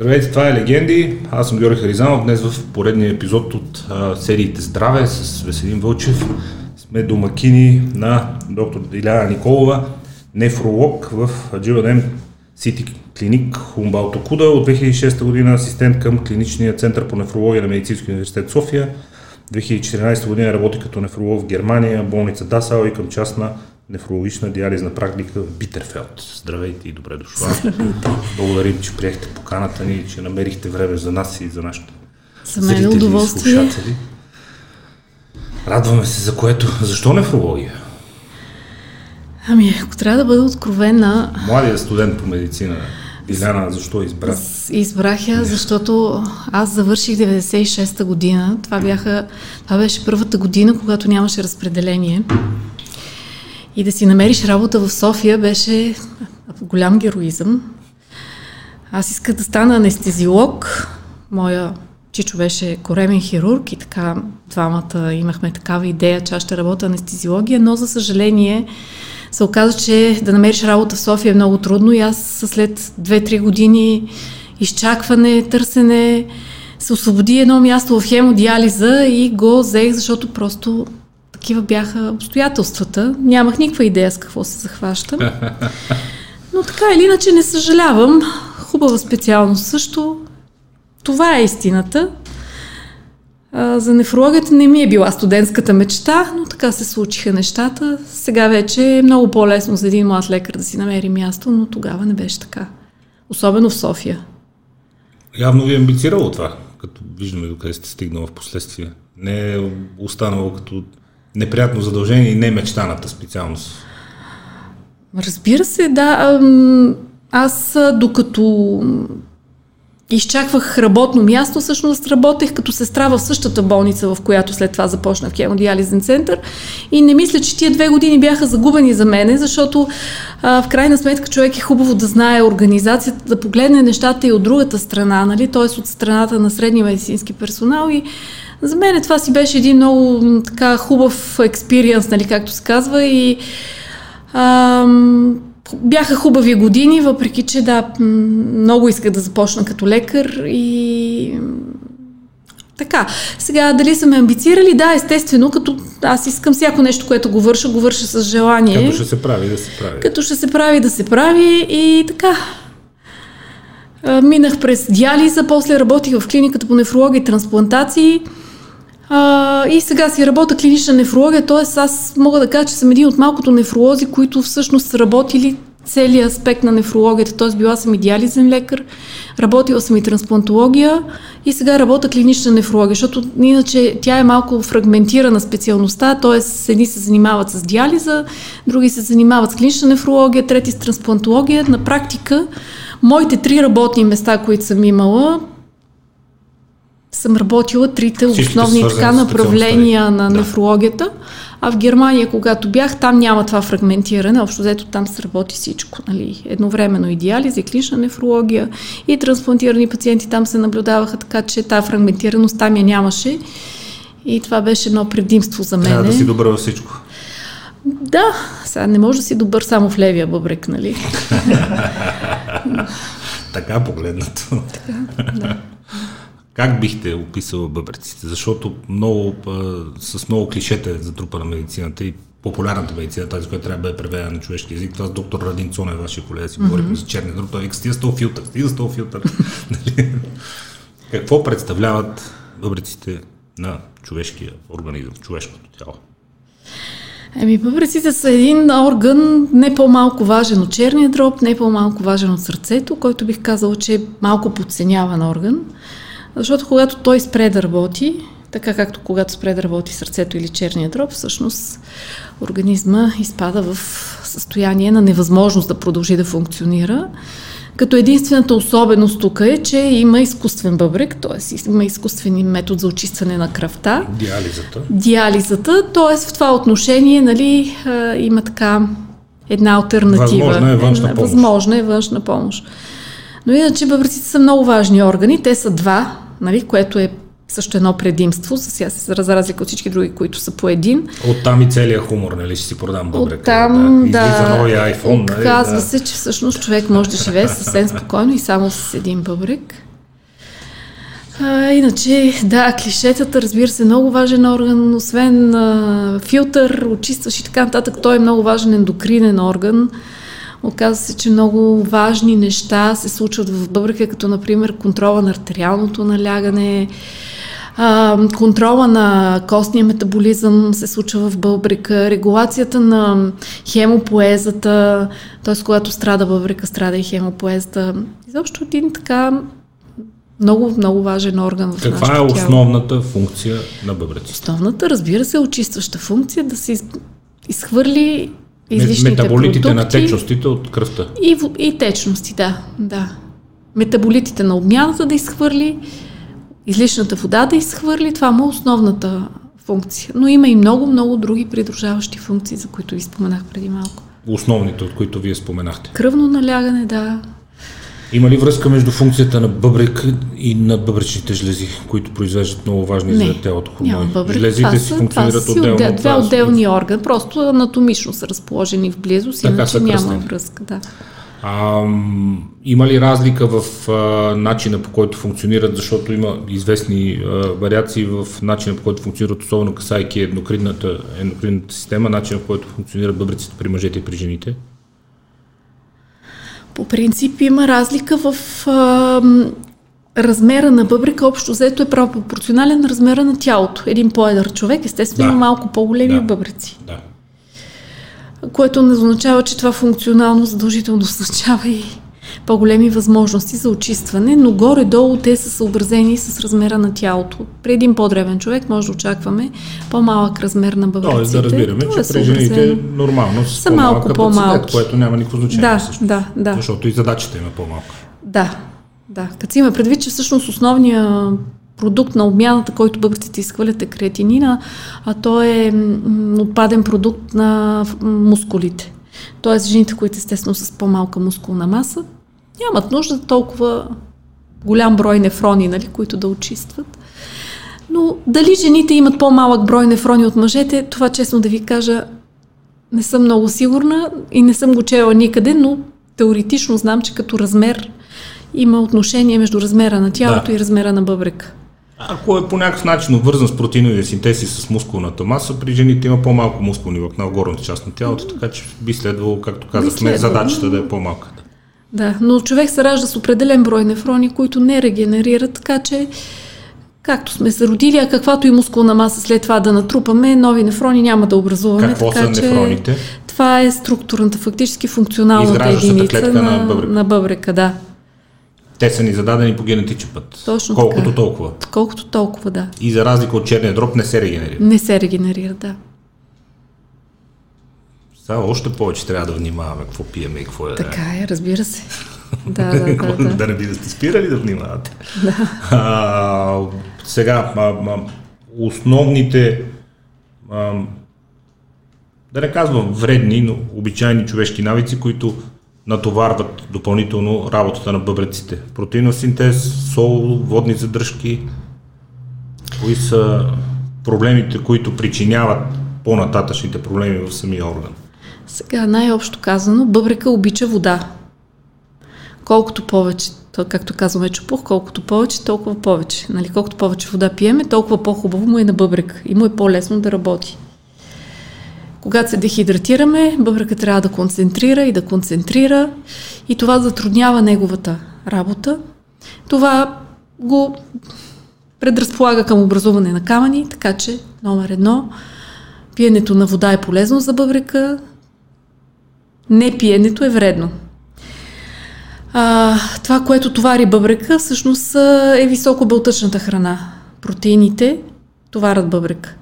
Здравейте, това е Легенди. Аз съм Георги Харизанов. Днес в поредния епизод от а, сериите Здраве с Веселин Вълчев сме домакини на доктор Диляна Николова, нефролог в Джиладем Сити клиник Хумбалто Куда от 2006 година, асистент към клиничния център по нефрология на Медицинския университет София. 2014 година работи като нефролог в Германия, болница Дасал и към частна нефрологична диализна практика в Битерфелд. Здравейте и добре дошла. Благодарим, че приехте поканата ни, че намерихте време за нас и за нашите За мен е удоволствие. слушатели. Радваме се за което. Защо нефрология? Ами, ако трябва да бъда откровена, Младия студент по медицина, Иляна, защо избра? избрах я, защото аз завърших 96-та година. Това, бяха, това беше първата година, когато нямаше разпределение. И да си намериш работа в София беше голям героизъм. Аз исках да стана анестезиолог. Моя чичо беше коремен хирург и така двамата имахме такава идея, че аз ще работя анестезиология, но за съжаление се оказа, че да намериш работа в София е много трудно и аз след 2-3 години изчакване, търсене, се освободи едно място в хемодиализа и го взех, защото просто такива бяха обстоятелствата. Нямах никаква идея с какво се захващам. Но така или иначе не съжалявам. Хубава специалност също. Това е истината. А, за нефрологията не ми е била студентската мечта, но така се случиха нещата. Сега вече е много по-лесно за един млад лекар да си намери място, но тогава не беше така. Особено в София. Явно ви е амбицирало това, като виждаме докъде сте стигнал в последствие. Не е останало като неприятно задължение и не е мечтаната специалност. Разбира се, да. Аз докато изчаквах работно място, всъщност работех като сестра в същата болница, в която след това започнах хемодиализен център. И не мисля, че тия две години бяха загубени за мене, защото а, в крайна сметка човек е хубаво да знае организацията, да погледне нещата и от другата страна, нали? т.е. от страната на средния медицински персонал и за мен това си беше един много така хубав експириенс, нали, както се казва и ам, бяха хубави години, въпреки че да, много исках да започна като лекар и така. Сега, дали са ме амбицирали? Да, естествено, като аз искам всяко нещо, което го върша, го върша с желание. Като ще се прави да се прави. Като ще се прави да се прави и така. Минах през диализа, после работих в клиниката по нефрология и трансплантации. А, и сега си работя клинична нефрология, т.е. аз мога да кажа, че съм един от малкото нефролози, които всъщност са работили целият аспект на нефрологията, т.е. била съм и диализен лекар, работила съм и трансплантология и сега работя клинична нефрология, защото иначе тя е малко фрагментирана специалността, т.е. едни се занимават с диализа, други се занимават с клинична нефрология, трети с трансплантология. На практика, моите три работни места, които съм имала, съм работила трите основни така направления на Да. нефрологията. А в Германия, когато бях, там няма това фрагментиране. Общо взето там се работи всичко. Нали? Едновременно и диализа, и клинична нефрология, и трансплантирани пациенти там се наблюдаваха, така че тази фрагментираност там я нямаше. И това беше едно предимство за мен. Трябва да си добър във всичко. Да, сега не може да си добър само в левия бъбрек, нали? Така погледнато. да. Как бихте описала бъбреците? Защото много, с много клишета е затрупана медицината и популярната медицина, тази, която трябва да бъде преведена на човешки език. Това с доктор Радин Цонев, вашия колега, си говорихме за черния друг. Той вика, стига с този филтър, стига с този филтър. Нали? Какво представляват бъбреците на човешкия организъм, човешкото тяло? Еми, бъбреците са един орган не по-малко важен от черния дроб, не по-малко важен от сърцето, който бих казала, че е малко подценяван орган. Защото когато той спре да работи, така както когато спре да работи сърцето или черния дроб, всъщност организма изпада в състояние на невъзможност да продължи да функционира. Като единствената особеност тук е, че има изкуствен бъбрек, т.е. има изкуствен метод за очистване на кръвта Диализата. диализата, т.е. в това отношение нали, има така една альтернатива. Възможна е външна помощ. Възможна е външна помощ. Но иначе бъбреците са много важни органи. Те са два, нали, което е също едно предимство, за сега се за разлика от всички други, които са по един. Оттам и целият хумор, нали, ще си продам бъбрека. Оттам, да, Излиза новия iPhone. нали, оказва да. се, че всъщност човек може да живее съвсем спокойно и само с един бъбрек. А, иначе, да, клишетата, разбира се, много важен орган, освен а, филтър, очистваш и така нататък, той е много важен ендокринен орган. Оказва се, че много важни неща се случват в бъбрека, като например контрола на артериалното налягане, а, контрола на костния метаболизъм се случва в бъбрека, регулацията на хемопоезата, т.е. когато страда бъбрека, страда и хемопоезата. Изобщо един така много, много важен орган в Каква е основната тяло. функция на бъбреците? Основната, разбира се, очистваща функция да се изхвърли излишните Метаболитите продукти, на течностите от кръвта. И, и течности, да, да. Метаболитите на обмяната да изхвърли, излишната вода да изхвърли, това му е основната функция. Но има и много, много други придружаващи функции, за които ви споменах преди малко. Основните, от които вие споменахте. Кръвно налягане, да. Има ли връзка между функцията на бъбрек и на бъбречните жлези, които произвеждат много важни не, за тялото хормони? Бъбрек, Жлезите си функционират това отделно. Отдел, две отделни органи, просто анатомично са разположени в близост, иначе няма връзка. Да. А, има ли разлика в а, начина по който функционират, защото има известни а, вариации в начина по който функционират, особено касайки ендокринната, ендокринната система, начина по който функционират бъбреците при мъжете и при жените? По принцип има разлика в а, размера на бъбрика, общо взето е пропорционален на размера на тялото. Един по-едър човек, естествено, да. малко по-големи да. бъбрици. Да. Което не означава, че това функционално задължително означава и по-големи възможности за очистване, но горе-долу те са съобразени с размера на тялото. При един по-древен човек може да очакваме по-малък размер на бъбреците. Тоест да разбираме, Това че е при жените нормално са малко по-малки, което няма никакво значение. Да, всъщност, да, да. Защото и задачата има по-малка. Да, да. Като си има предвид, че всъщност основния продукт на обмяната, който бъбреците изхвърлят е креатинина, а то е отпаден продукт на мускулите. Тоест жените, които естествено с по-малка мускулна маса, нямат нужда толкова голям брой нефрони, нали, които да очистват. Но дали жените имат по-малък брой нефрони от мъжете, това честно да ви кажа, не съм много сигурна и не съм го чела никъде, но теоретично знам, че като размер има отношение между размера на тялото да. и размера на бъбрека. Ако е по някакъв начин обвързан с протеиновия синтез и с мускулната маса, при жените има по-малко мускулни влакна в горната част на тялото, така че би следвало, както казахме, задачата да е по-малка. Да, но човек се ражда с определен брой нефрони, които не регенерират, така че както сме се родили, а каквато и мускулна маса след това да натрупаме, нови нефрони няма да образуваме. Какво така, са нефроните? Това е структурната, фактически функционалната единица на, на, бъбрека. на бъбрека. Да. Те са ни зададени по генетичен път. Точно Колкото така. толкова. Колкото толкова, да. И за разлика от черния дроб не се регенерира. Не се регенерира, да. Сега още повече трябва да внимаваме какво пиеме и какво е. Така е, разбира се. Да, да, да, да. да не би да сте спирали да внимавате. Да. А, сега, а, а, основните а, да не казвам вредни, но обичайни човешки навици, които натоварват допълнително работата на бъбреците. Протеинов синтез, сол, водни задръжки, кои са проблемите, които причиняват по-нататъчните проблеми в самия орган? Сега, най-общо казано, бъбрека обича вода. Колкото повече, както казваме чупух, колкото повече, толкова повече. Нали, колкото повече вода пиеме, толкова по-хубаво му е на бъбрек и му е по-лесно да работи. Когато се дехидратираме, бъбрека трябва да концентрира и да концентрира и това затруднява неговата работа. Това го предразполага към образуване на камъни, така че номер едно, пиенето на вода е полезно за бъбрека, не пиенето е вредно. А, това, което товари бъбрека, всъщност е високо белтъчната храна. Протеините товарят бъбрека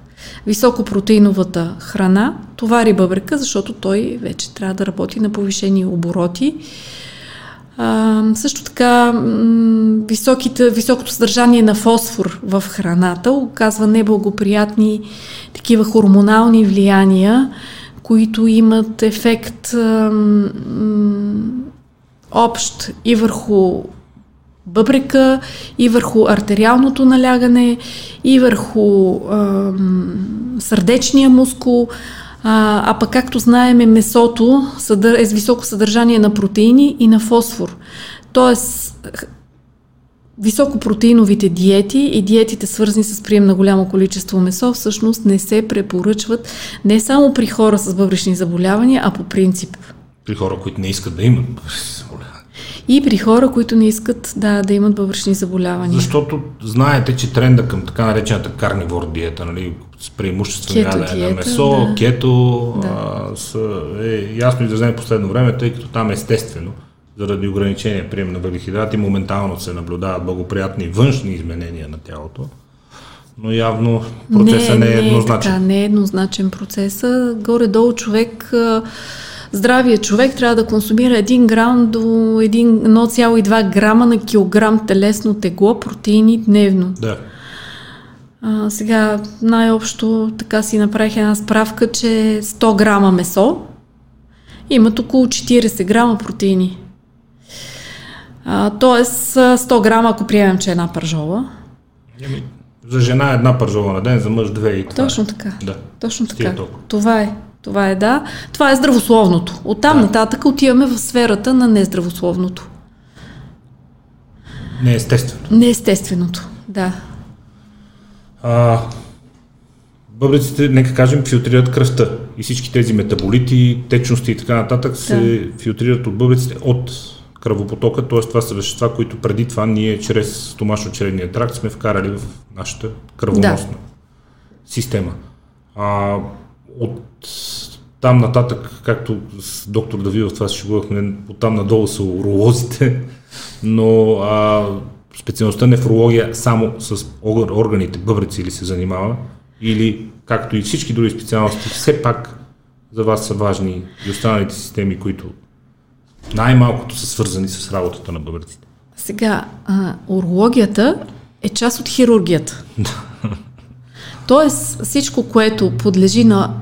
високопротеиновата храна товари бъбрека, защото той вече трябва да работи на повишени обороти. А, също така високите, високото съдържание на фосфор в храната оказва неблагоприятни такива хормонални влияния, които имат ефект общ и върху бъбрека, и върху артериалното налягане, и върху сърдечния мускул. А, а пък, както знаем, месото е с високо съдържание на протеини и на фосфор. Тоест, високопротеиновите диети и диетите свързани с прием на голямо количество месо всъщност не се препоръчват не само при хора с бъбречни заболявания, а по принцип. При хора, които не искат да имат бъбречни заболявания. И при хора, които не искат да, да имат бъбречни заболявания. Защото знаете, че тренда към така наречената карнивор диета, нали, с преимуществено ядене на месо, да. кето, да. А, с, е ясно изразено последно време, тъй като там естествено заради ограничения прием на въглехидрати, моментално се наблюдават благоприятни външни изменения на тялото. Но явно процесът не, не е еднозначен. Не е, така, не е еднозначен процес. Горе-долу човек, здравия човек трябва да консумира 1 грам до 1,2 грама на килограм телесно тегло протеини дневно. Да. А, сега най-общо така си направих една справка, че 100 грама месо имат около 40 грама протеини. Тоест 100 грама, ако приемем, че е една пържола. За жена е една пържола на ден, за мъж две и това Точно така. Да. Точно така. Това е. Това е, да. Това е здравословното. Оттам да. нататък отиваме в сферата на нездравословното. Неестествено. Неестественото, да. А, бъбреците, нека кажем, филтрират кръвта и всички тези метаболити, течности и така нататък се да. филтрират от бъбреците от кръвопотока, т.е. това са вещества, които преди това ние чрез стомашно-чередния тракт сме вкарали в нашата кръвоносна да. система. А, от там нататък, както с доктор Давидов това се шегувахме, от там надолу са уролозите, но а, специалността нефрология само с органите, бъбреци ли се занимава, или както и всички други специалности, все пак за вас са важни и останалите системи, които най-малкото са свързани с работата на бъбреците. Сега, а, урологията е част от хирургията. Тоест всичко, което подлежи на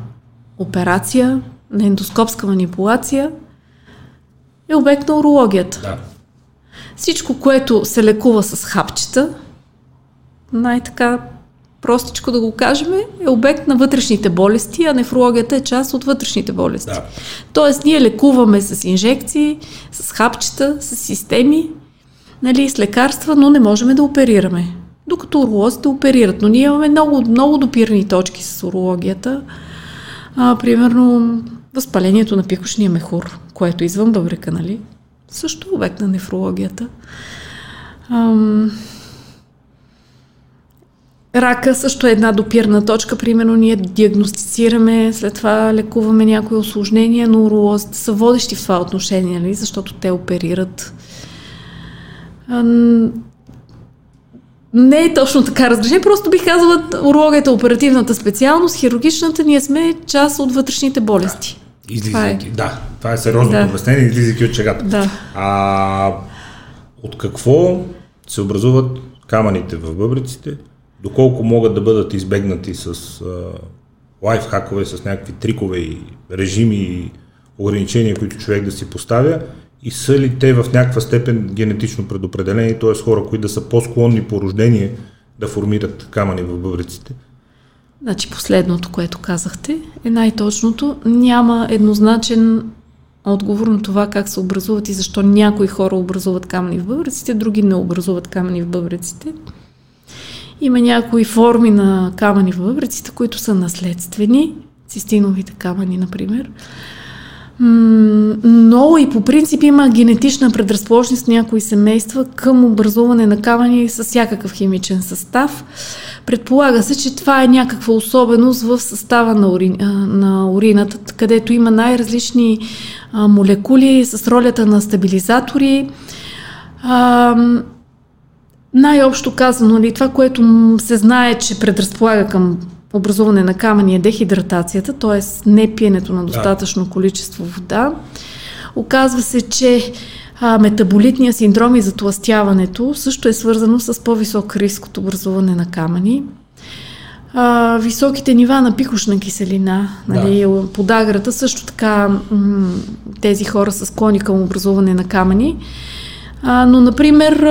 операция, на ендоскопска манипулация, е обект на урологията. Да. Всичко, което се лекува с хапчета, най-така простичко да го кажем, е обект на вътрешните болести, а нефрологията е част от вътрешните болести. Да. Тоест, ние лекуваме с инжекции, с хапчета, с системи, нали, с лекарства, но не можем да оперираме. Докато уролозите оперират. Но ние имаме много, много допирани точки с урологията. А, примерно, възпалението на пикошния мехур, което е извън бъбрека, нали? Също е обект на нефрологията. Ам... Рака също е една допирна точка. Примерно ние диагностицираме, след това лекуваме някои осложнения, но уролозите са водещи в това отношение, нали? защото те оперират. Не е точно така разгрешение, просто бих казала, урологията е оперативната специалност, хирургичната, ние сме част от вътрешните болести. Да, излизайки, това е. да, това е сериозно да. обяснение, излизайки от чегата. Да. А, от какво се образуват камъните в бъбриците, доколко могат да бъдат избегнати с лайфхакове, с някакви трикове и режими и ограничения, които човек да си поставя и са ли те в някаква степен генетично предопределени, т.е. хора, които да са по-склонни по рождение да формират камъни в бъбриците? Значи последното, което казахте, е най-точното. Няма еднозначен отговор на това как се образуват и защо някои хора образуват камъни в бъбреците, други не образуват камъни в бъбреците. Има някои форми на камъни в бъбреците, които са наследствени, цистиновите камъни, например. Но и по принцип има генетична предразположеност някои семейства към образуване на камъни с всякакъв химичен състав. Предполага се, че това е някаква особеност в състава на, ури, на урината, където има най-различни молекули с ролята на стабилизатори. Най-общо казано, нали, това, което се знае, че предразполага към образуване на камъни е дехидратацията, т.е. не пиенето на достатъчно да. количество вода. Оказва се, че а, метаболитния синдром и затластяването също е свързано с по-висок риск от образуване на камъни. А, високите нива на пикошна киселина, нали, да. подаграта, също така м- тези хора са склони към образуване на камъни. А, но, например,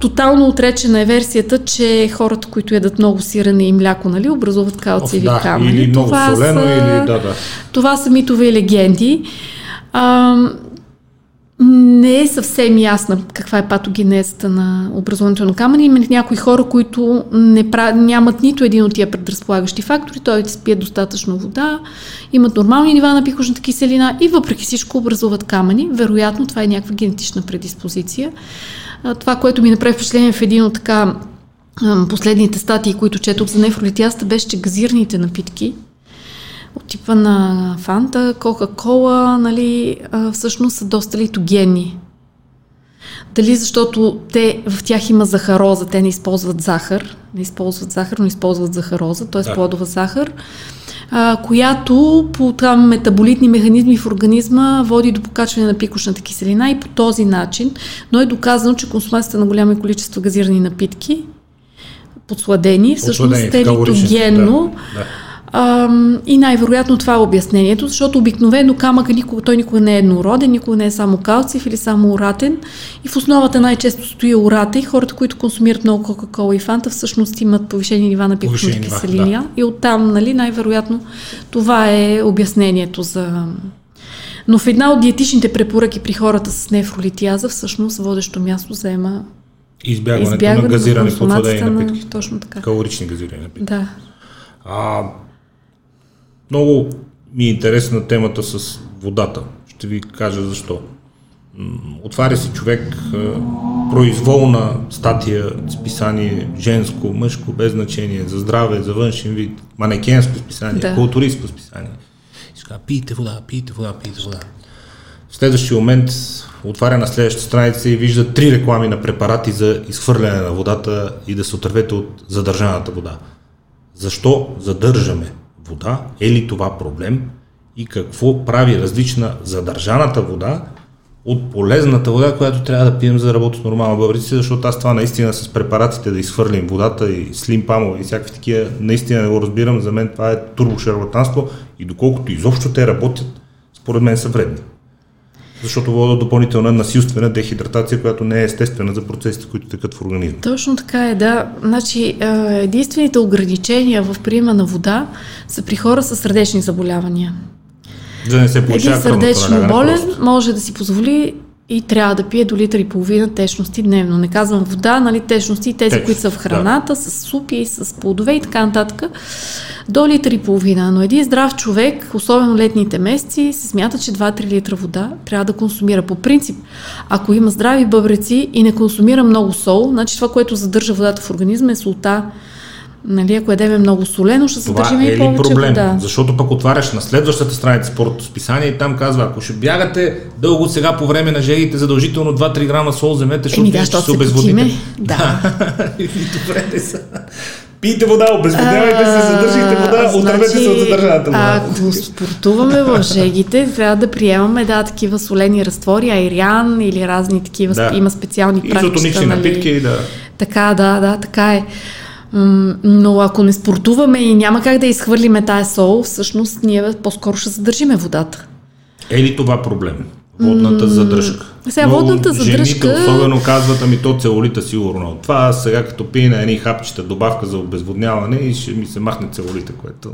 тотално отречена е версията, че хората, които ядат много сирене и мляко, нали, образуват калциеви да, камъни. Или много това солено, са, или да, да. Това са митове и легенди. А, не е съвсем ясна каква е патогенезата на образуването на камъни. Има някои хора, които не пра... нямат нито един от тия предразполагащи фактори, т.е. спият достатъчно вода, имат нормални нива на пихошната киселина и въпреки всичко образуват камъни. Вероятно това е някаква генетична предиспозиция. Това, което ми направи впечатление в един от така последните статии, които четох за нефролитиаста, беше, че газирните напитки, от типа на Фанта, Кока-Кола, нали, всъщност са доста литогенни. Дали защото те, в тях има захароза, те не използват захар, не използват захар, но използват захароза, т.е. Да. плодова захар, а, която по там метаболитни механизми в организма води до покачване на пикошната киселина и по този начин, но е доказано, че консумацията на голями количества газирани напитки, подсладени, всъщност е литогенно. Да, да а, и най-вероятно това е обяснението, защото обикновено камъка никога, той никога не е еднороден, никога не е само калцив или само уратен. И в основата най-често стои урата и хората, които консумират много Кока-Кола и Фанта, всъщност имат повишени нива на пикошната киселиния. Да. И оттам, нали, най-вероятно това е обяснението за... Но в една от диетичните препоръки при хората с нефролитиаза всъщност водещо място заема избягването, избягването на газирани подсладени напитки. Точно така. Калорични газирани напитки. Да. А, много ми е интересна темата с водата. Ще ви кажа защо. Отваря си човек произволна статия, списание женско, мъжко, без значение, за здраве, за външен вид, манекенско списание, да. културистско списание. И сега, пийте вода, пийте вода, пийте вода. В следващия момент отваря на следващата страница и вижда три реклами на препарати за изхвърляне на водата и да се отървете от задържаната вода. Защо задържаме вода? Е ли това проблем? И какво прави различна задържаната вода от полезната вода, която трябва да пием за да работят нормално бъбрици, защото аз това наистина с препаратите да изхвърлим водата и слим памове и всякакви такива, наистина не го разбирам. За мен това е турбошарлатанство и доколкото изобщо те работят, според мен са вредни защото вода допълнителна насилствена дехидратация, която не е естествена за процесите, които текат в организма. Точно така е, да. Значи, единствените ограничения в приема на вода са при хора с сърдечни заболявания. Да не се Един сърдечно болен просто. може да си позволи и трябва да пие до литър и половина течности дневно. Не казвам вода, нали, течности, тези, Теч, които са в храната, да. с супи, с плодове и така нататък, до литър и половина. Но един здрав човек, особено летните месеци, се смята, че 2-3 литра вода трябва да консумира. По принцип, ако има здрави бъбреци и не консумира много сол, значи това, което задържа водата в организма е солта, Нали, ако ядеме много солено, ще съдържим е и повече проблем? вода. Защото пък отваряш на следващата страница спортното списание и там казва, ако ще бягате дълго сега по време на жегите, задължително 2-3 грама сол вземете, защото Еми, да, ще се обезводите. Да. Добре, не са. Пийте вода, обезводявайте се, задържите вода, значи, отървете се от задържаната вода. Ако спортуваме в жегите, трябва да приемаме да, такива солени разтвори, айриан или разни такива, да. има специални практики. Изотонични нали? напитки, да. Така, да, да, така е. Но ако не спортуваме и няма как да изхвърлиме тая сол, всъщност ние по-скоро ще задържиме водата. Е ли това проблем? Водната задръжка. Сега Но водната задръжка... Жените особено казват, ами то целулита сигурно. Това сега като пие на едни хапчета добавка за обезводняване и ще ми се махне целулита, което...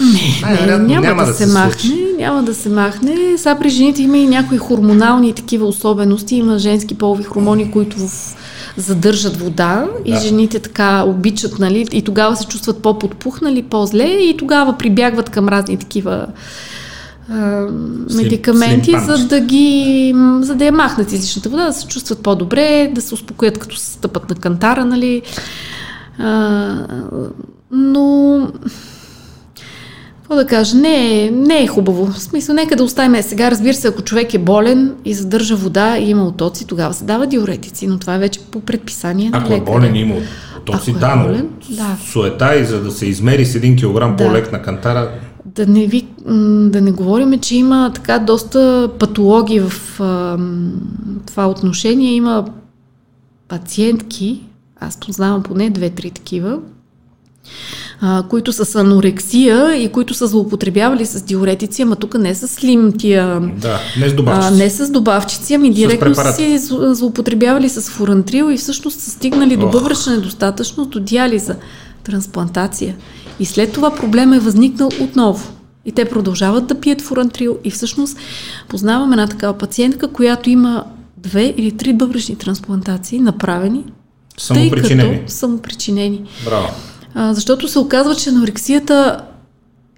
Не, не, няма, няма да, да се, се махне, няма да се махне. Сега при жените има и някои хормонални такива особености. Има женски полови хормони, които в задържат вода да. и жените така обичат, нали, и тогава се чувстват по-подпухнали, по-зле и тогава прибягват към разни такива а, медикаменти, слим, за да ги, за да я махнат излишната вода, да се чувстват по-добре, да се успокоят като се стъпат на кантара, нали. А, но какво да кажа, не е, не е хубаво. В смисъл, нека да оставим сега. Разбира се, ако човек е болен и задържа вода и има отоци, тогава се дава диуретици, но това е вече по предписание на Ако е болен и има отоци, е да, но да. суета и за да се измери с един килограм да. по-лек на кантара, да не, ви, да не говорим, че има така доста патологии в а, това отношение. Има пациентки, аз познавам поне две-три такива, а, които са с анорексия и които са злоупотребявали с диуретици, ама тук не с слим тия... Да, не с добавчици. А, не с добавчици, ами директно са си злоупотребявали с фурантрил и всъщност са стигнали до бъбречна недостатъчност, до диализа, трансплантация. И след това проблема е възникнал отново. И те продължават да пият фурантрил и всъщност познавам една такава пациентка, която има две или три бъбречни трансплантации направени, Самопричинени. тъй като самопричинени. Браво. А, защото се оказва, че анорексията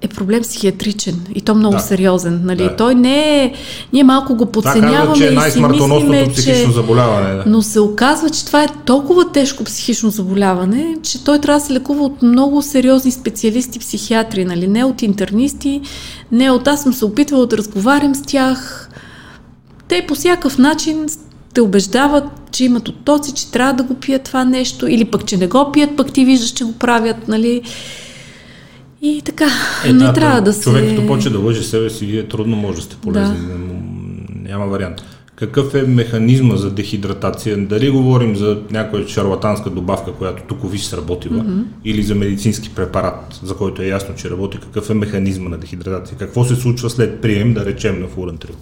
е проблем психиатричен и то много Да. сериозен. Нали? Да. Той не е... Ние малко го подценяваме казва, че е и си мислиме, че... заболяване. Да. Но се оказва, че това е толкова тежко психично заболяване, че той трябва да се лекува от много сериозни специалисти, психиатри, нали? не от интернисти, не от... Аз съм се опитвала да разговарям с тях. Те по всякакъв начин те убеждават, че имат оттоци, че трябва да го пият това нещо, или пък, че не го пият, пък ти виждаш, че го правят, нали? И така, не да, трябва да се... Човек като почне да лъже себе си, вие трудно може да сте полезни. Да. Няма вариант. Какъв е механизма за дехидратация? Дали говорим за някоя шарлатанска добавка, която тук виж сработила, mm-hmm. или за медицински препарат, за който е ясно, че работи? Какъв е механизма на дехидратация? Какво се случва след прием, да речем, на фурантрил?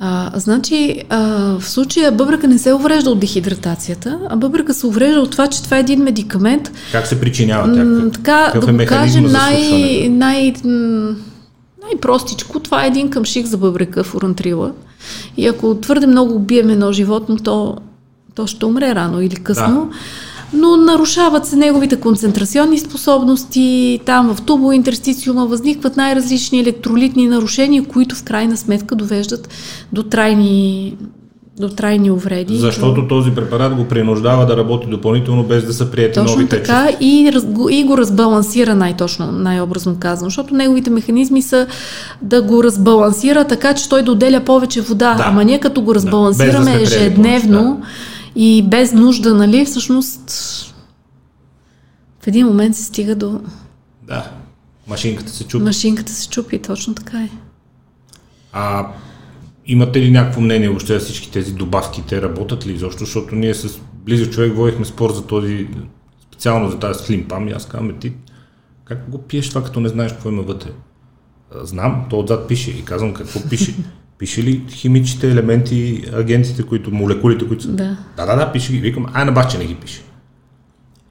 А, значи, а, в случая бъбръка не се уврежда от дехидратацията, а бъбръка се уврежда от това, че това е един медикамент, Как се причинява тя? м, така какъв да е го кажем най, най, най-простичко. Това е един къмшик за бъбрека, фурантрила. И ако твърде много убием едно животно, то, то ще умре рано или късно. Но нарушават се неговите концентрационни способности, там в тубоинтерстициума възникват най-различни електролитни нарушения, които в крайна сметка довеждат до трайни, до трайни увреди. Защото този препарат го принуждава да работи допълнително, без да са приети Точно нови така и, раз, го- и го разбалансира най-точно, най-образно казано, защото неговите механизми са да го разбалансира така, че той да отделя повече вода. Да. Ама ние като го да разбалансираме приели ежедневно повече, и без нужда, нали, всъщност в един момент се стига до Да. Машинката се чупи. машинката се чупи, точно така е. А имате ли някакво мнение въобще за всички тези добавки? Те работят ли изобщо? Защото ние с близо човек водихме спор за този, специално за тази слимпам и аз казвам, «Е, ти как го пиеш това, като не знаеш какво има вътре? «А, Знам, то отзад пише и казвам какво пише. Пише ли химичните елементи, агентите, които, молекулите, които са? Да. Да, да, да, пише ги. Викам, ай на баче не ги пише.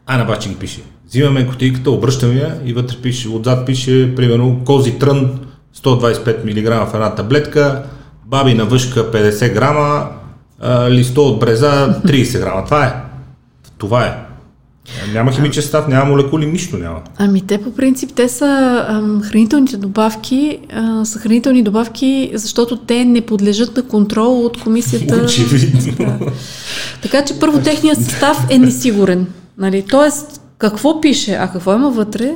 Ай на баче ги пише. Взимаме кутийката, обръщаме я и вътре пише, отзад пише, примерно, кози трън, 125 мг в една таблетка, бабина въшка 50 грама, листо от бреза 30 грама. Това е. Това е. Няма химичен състав, няма молекули, нищо няма. Ами те по принцип, те са ам, хранителните добавки, а, са хранителни добавки, защото те не подлежат на контрол от комисията. Очевидно. Да. Така че първо техният състав е несигурен. Нали? Тоест, какво пише, а какво има вътре,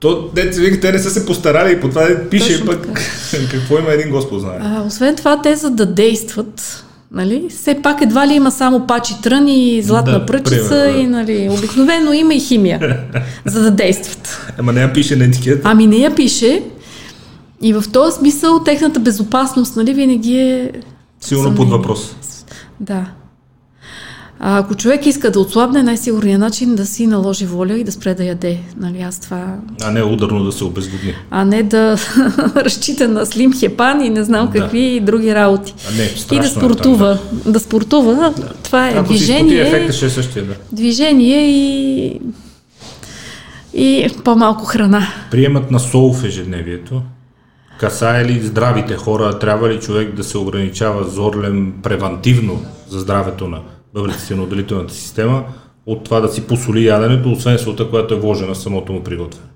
То, деца вика, те не са се постарали и по това пише Точно пък какво има един Господ знае. а, освен това, те за да действат, нали, все пак едва ли има само пачи трън и златна Да, пръчица примерно, да. и нали, обикновено има и химия, за да действат. Ама не я пише на етикета. Ами не я пише и в този смисъл техната безопасност нали, винаги е Силно под въпрос. Да. А ако човек иска да отслабне, най-сигурният начин да си наложи воля и да спре да яде. Нали, аз това... А не ударно да се обезводни. А не да разчита на слим хепан и не знам Да. какви други работи. А не, И да е там, спортува. Да, спортува. Това е Ако движение. ефекта ще е същия, да. Движение и... И по-малко храна. Приемат на сол в ежедневието. Касае ли здравите хора? Трябва ли човек да се ограничава зорлем превантивно за здравето на бъбреците на отделителната система от това да си посоли яденето, освен солта, която е вложена в самото му приготвяне?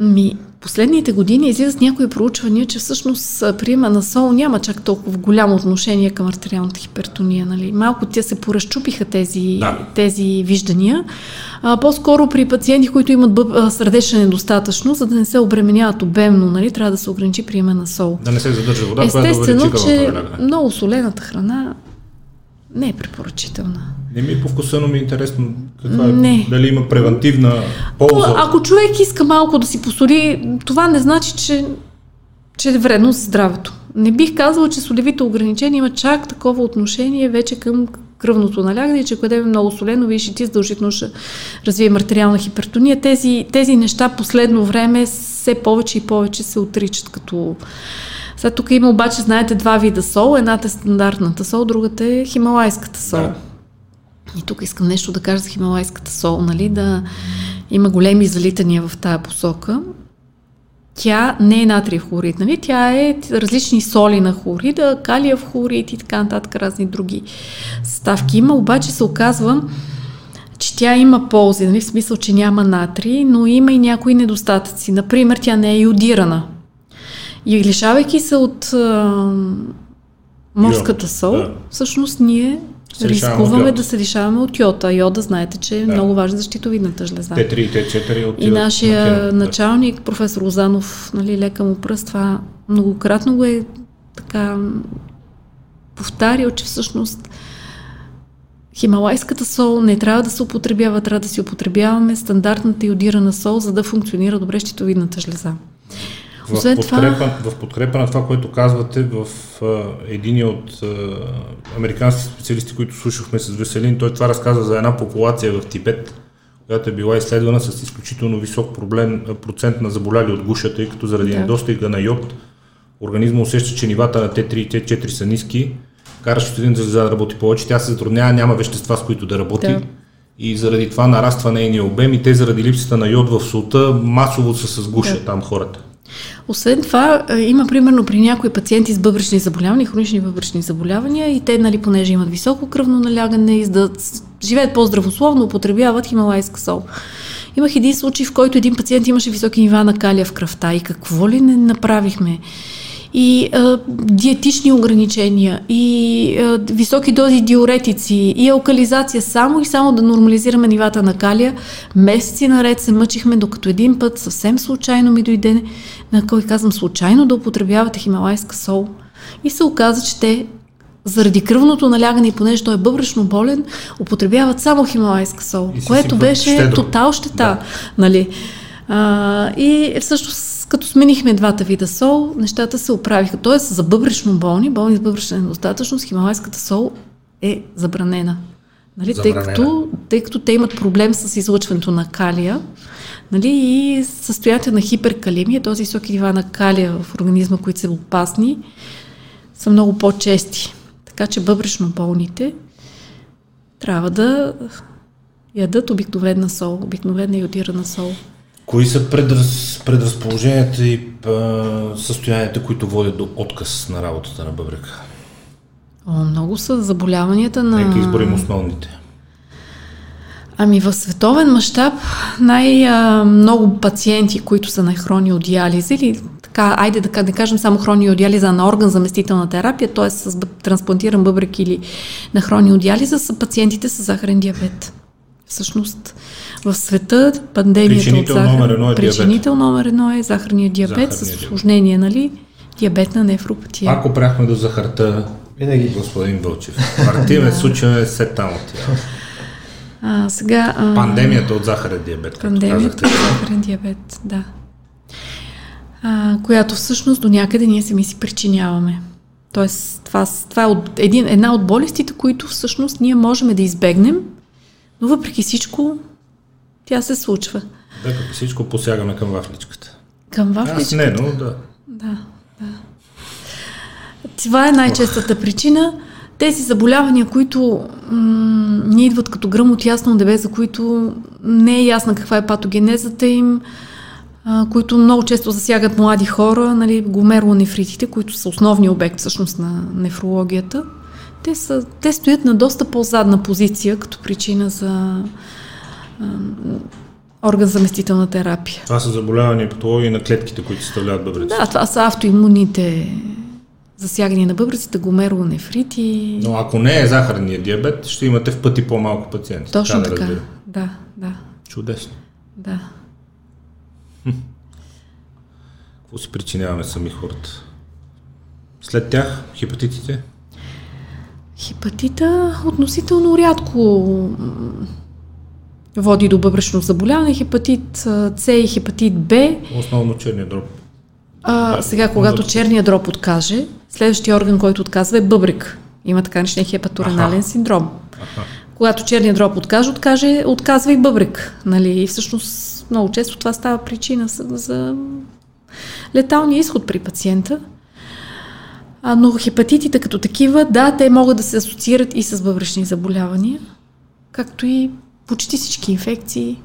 Ми, последните години излизат някои проучвания, че всъщност приема на сол няма чак толкова голямо отношение към артериалната хипертония. Нали? Малко тя се поразчупиха тези, Да. тези виждания. А, по-скоро при пациенти, които имат бъб, а, сърдечна недостатъчност, за да не се обременяват обемно, нали? трябва да се ограничи приема на сол. Да не се задържа вода, която да Естествено, увеличи че кръвното налягане. много солената храна не е препоръчителна. Не ми е по вкуса, но ми е интересно каква е, Не. дали има превентивна полза. Ако човек иска малко да си посоли, това не значи, че, че е вредно за здравето. Не бих казала, че солевите ограничения имат чак такова отношение вече към кръвното налягане, че къде е много солено, виж и ти задължително ще развием артериална хипертония. Тези, тези неща последно време все повече и повече се отричат като... Сега тук има обаче, знаете, два вида сол. Едната е стандартната сол, другата е хималайската сол. Да. И тук искам нещо да кажа за хималайската сол, нали, да има големи залитания в тая посока. тя не е натриев хлорид, нали? Тя е различни соли на хлорида, калиев хлорид и така нататък, разни други съставки има, обаче се оказва, че тя има ползи, нали? в смисъл, че няма натрий, но има и някои недостатъци. Например, тя не е йодирана. И лишавайки се от а, морската сол, да. всъщност ние се рискуваме да се лишаваме от йода. Йода, знаете, че е да. много важен за щитовидната жлеза. Т3 и Т4 И нашия на началник, професор Лозанов, нали, лека му пръст, това многократно го е така повтарял, че всъщност Хималайската сол не трябва да се употребява, трябва да си употребяваме стандартната йодирана сол, за да функционира добре щитовидната жлеза. В, подкрепа, това... в подкрепа на това, което казвате, в а, един от а, американските специалисти, които слушахме с Веселин, той това разказа за една популация в Тибет, която е била изследвана с изключително висок проблем, процент на заболяли от гушата, тъй като заради да. недостига на йод, организма усеща, че нивата на Т3 и Т4 са ниски, караш един жлеза да работи повече, тя се затруднява, няма вещества, с които да работи. Да. И заради това нараства нейния обем и те заради липсата на йод в солта масово са с гуша да. там хората. Освен това, е, има примерно при някои пациенти с бъбречни заболявания, хронични бъбречни заболявания и те, нали, понеже имат високо кръвно налягане и да живеят по-здравословно, употребяват хималайска сол. Имах един случай, в който един пациент имаше високи нива на калия в кръвта и какво ли не направихме? И а, диетични ограничения, и а, високи дози диуретици, и алкализация, само и само да нормализираме нивата на калия. Месеци наред се мъчихме, докато един път съвсем случайно ми дойде, на кой казвам случайно, да употребявате хималайска сол. И се оказа, че те заради кръвното налягане и понеже той е бъбречно болен, употребяват само хималайска сол, което беше щедро. тотал щета. Да. Нали? А, и всъщност като сменихме двата вида сол, нещата се оправиха. Тоест за бъбречно болни, болни с бъбречна недостатъчност, хималайската сол е забранена. Нали? Тъй, като, тъй като те имат проблем с излъчването на калия нали? и състоянието на хиперкалемия, т.е. високи нива на калия в организма, които са опасни, са много по-чести. Така че бъбречно болните трябва да ядат обикновена сол, обикновена йодирана сол. Кои са предраз, предразположенията и а, състоянията, които водят до отказ на работата на бъбрека? О, много са заболяванията на... Нека изборим основните. Ами в световен мащаб най-много пациенти, които са на хрониодиализа или така, айде да, да кажем само хрониодиализа на орган заместителна терапия, т.е. с трансплантиран бъбрек или на хрониодиализа, са пациентите с захарен диабет. Всъщност в света пандемията Причинител от захар... номер едно е Причинител диабет. номер едно е захарния диабет захарния с осложнение, нали? Диабетна нефропатия. Ако пряхме до захарта, винаги господин Вълчев. Въртиме, случваме се там от тя. А, сега, а... Пандемията от захарен диабет. Пандемията от захарен диабет, да. А, която всъщност до някъде ние сами си причиняваме. Тоест, това, това е от, един, една от болестите, които всъщност ние можем да избегнем, но въпреки всичко тя се случва. Въпреки всичко посягаме към вафличката. Към вафличката? Аз не, но да. Да, да. Това е най-честата причина. Тези заболявания, които м- не идват като гръм от ясно дебе, за които не е ясна каква е патогенезата им, а, които много често засягат млади хора, нали, гломерулонефритите, които са основни обект всъщност на нефрологията, те, са, те стоят на доста по-задна позиция като причина за орган заместителна терапия. Това са заболявания и патологии на клетките, които съставляват бъбреците. Да, това са автоимунните засягания на бъбреците, гомеролонефрити. Но ако не е захарния диабет, ще имате в пъти по-малко пациенти. Точно така, да, да, да. Чудесно. Да. Какво си причиняваме сами хората? След тях хепатитите? Хепатита относително рядко води до бъбречно заболяване, хепатит С и хепатит Б. Основно черния дроб. А, да, сега, когато да... черния дроб откаже, следващия орган, който отказва е бъбрик. Има така наречен хепаторенален синдром. Аха. Когато черния дроб откаже, откаже, отказва и бъбрик. Нали? И всъщност много често това става причина за леталния изход при пациента. А, но хепатитите като такива, да, те могат да се асоциират и с бъбречни заболявания, както и почти всички инфекции,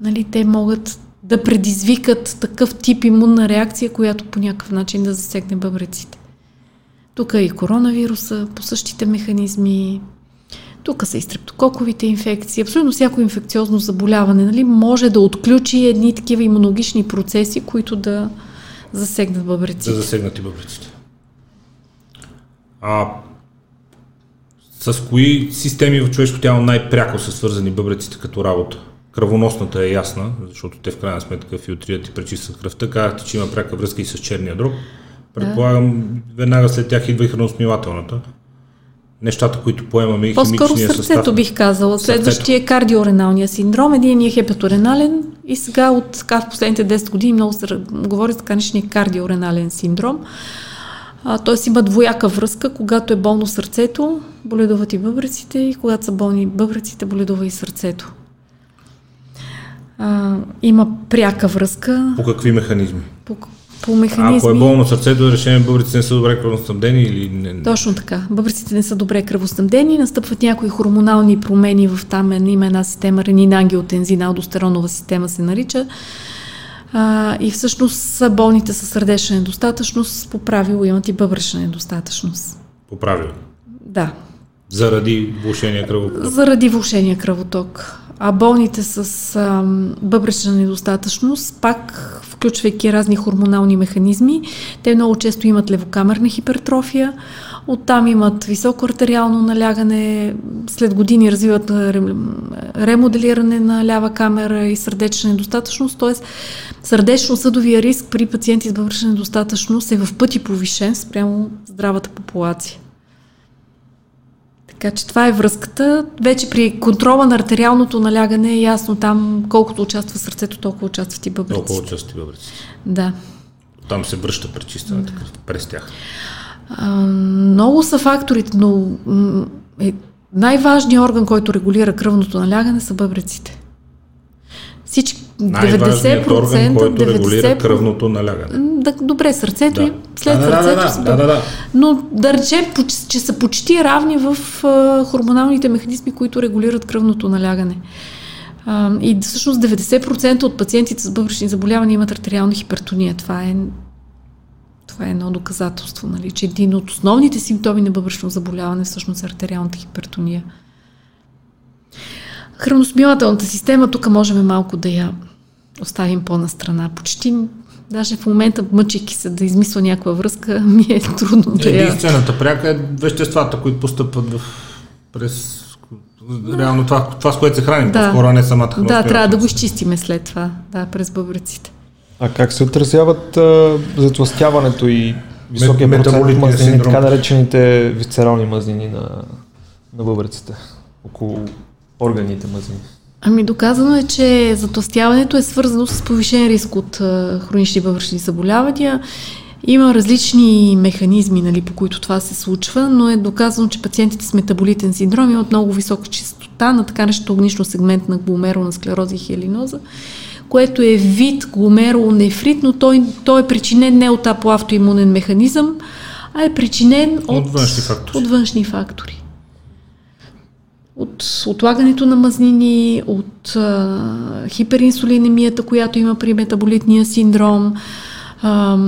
нали, те могат да предизвикат такъв тип имунна реакция, която по някакъв начин да засегне бъбреците. Тук е и коронавируса по същите механизми, тук са и стрептококовите инфекции. Абсолютно всяко инфекциозно заболяване нали, може да отключи едни такива имунологични процеси, които да засегнат бъбреците. Да засегнат и бъбреците. А с кои системи в човешко тяло най-пряко са свързани бъбреците като работа? Кръвоносната е ясна, защото те в крайна сметка филтрират и пречистват кръвта. Казахте, че има пряка връзка и с черния дроб. Предполагам, веднага след тях идва и храносмилателната. Нещата, които поемаме и По-скоро сърцето състав. бих казала. Следващия е кардиореналния синдром, един е хепаторенален и сега от така, в последните 10 години много се говори за така кардиоренален синдром. Т.е. има двояка връзка, когато е болно сърцето, боледуват и бъбреците и когато са болни бъбреците, боледува и сърцето. А, има пряка връзка. По какви механизми? По, по механизми. Ако е болно сърцето, решение бъбреците не са добре кръвоснабдени или не? Точно така. Бъбреците не са добре кръвоснабдени, настъпват някои хормонални промени в там има една система, ренин ангиотензин, алдостеронова система се нарича. А, и всъщност болните с сърдечна недостатъчност по правило имат и бъбречна недостатъчност. По правило? Да. Заради влушения кръвоток? Заради влушения кръвоток. А болните с а, бъбречна недостатъчност, пак включвайки разни хормонални механизми, те много често имат левокамерна хипертрофия, оттам имат високо артериално налягане, след години развиват ремоделиране на лява камера и сърдечна недостатъчност, т.е. сърдечно-съдовия риск при пациенти с бъбречна недостатъчност е в пъти повишен спрямо здравата популация. Така че това е връзката. Вече при контрола на артериалното налягане е ясно там колкото участва сърцето, толкова участват и бъбреците. Толкова участват и бъбреците. Да. Там се връща пречистването да. през тях. А, много са факторите, но е, най-важният орган, който регулира кръвното налягане са бъбреците. Всички, 90%, орган, който 90%, регулира кръвното налягане. Да, добре, сърцето да. и след да, сърцето. Да, да, да, да, да. Но да речем, че са почти равни в а, хормоналните механизми, които регулират кръвното налягане. А, и всъщност 90% от пациентите с бъбречни заболявания имат артериална хипертония. Това е това е едно доказателство, нали, че един от основните симптоми на бъбречно заболяване всъщност е артериалната хипертония. Храносмилателната система, тук можем малко да я оставим по-настрана. Почти, даже в момента, мъчейки се да измисля някаква връзка, ми е трудно да я... Единствената пряка е веществата, които постъпват в, през реално това, това, с което се храним, да. по-скоро не самата Да, трябва да го изчистиме след това, да, през бъбреците. А как се отразяват а, затластяването и високия процент мазнини, така наречените висцерални мазнини на, на бъбреците, около органите мазнини? Ами доказано е, че затластяването е свързано с повишен риск от а, хронични бъбречни заболявания. Има различни механизми, нали, по които това се случва, но е доказано, че пациентите с метаболитен синдром имат много висока частота на така нещо огнично сегментна гломерулна склероза и хелиноза което е вид гломерулонефрит, но той, той е причинен не от апоавтоимунен механизъм, а е причинен от, от външни фактори. От външни фактори. От отлагането на мазнини, от а, хиперинсулинемията, която има при метаболитния синдром, а,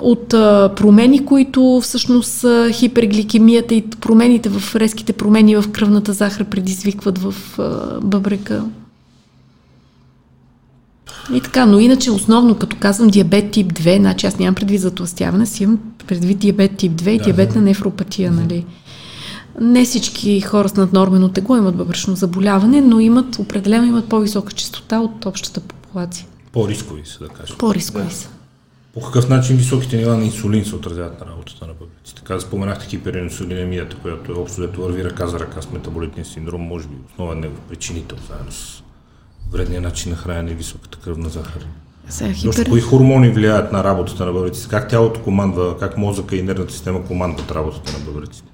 от а, промени, които всъщност хипергликемията и промените в резките промени в кръвната захар предизвикват в а, бъбрека. И така, но иначе основно, като казвам диабет тип 2, значи аз нямам предвид затластяване, си имам предвид диабет тип 2 и да, диабет да. на нефропатия, да. нали? Не всички хора с наднормено тегло имат бъбречно заболяване, но имат, определено имат по-висока частота от общата популация. По-рискови са, да кажем. По-рискови да. са. По какъв начин високите нива на инсулин се отразяват на работата на бъбреците? Така споменахте хиперинсулинемията, която е общо дето върви ръка за ръка с метаболитния синдром, може би основен негов причинител, заедно с вредния начин на хранене и високата кръвна захар. Сега, хипер... кои хормони влияят на работата на бъбреците? Как тялото командва, как мозъка и нервната система командват работата на бъбреците?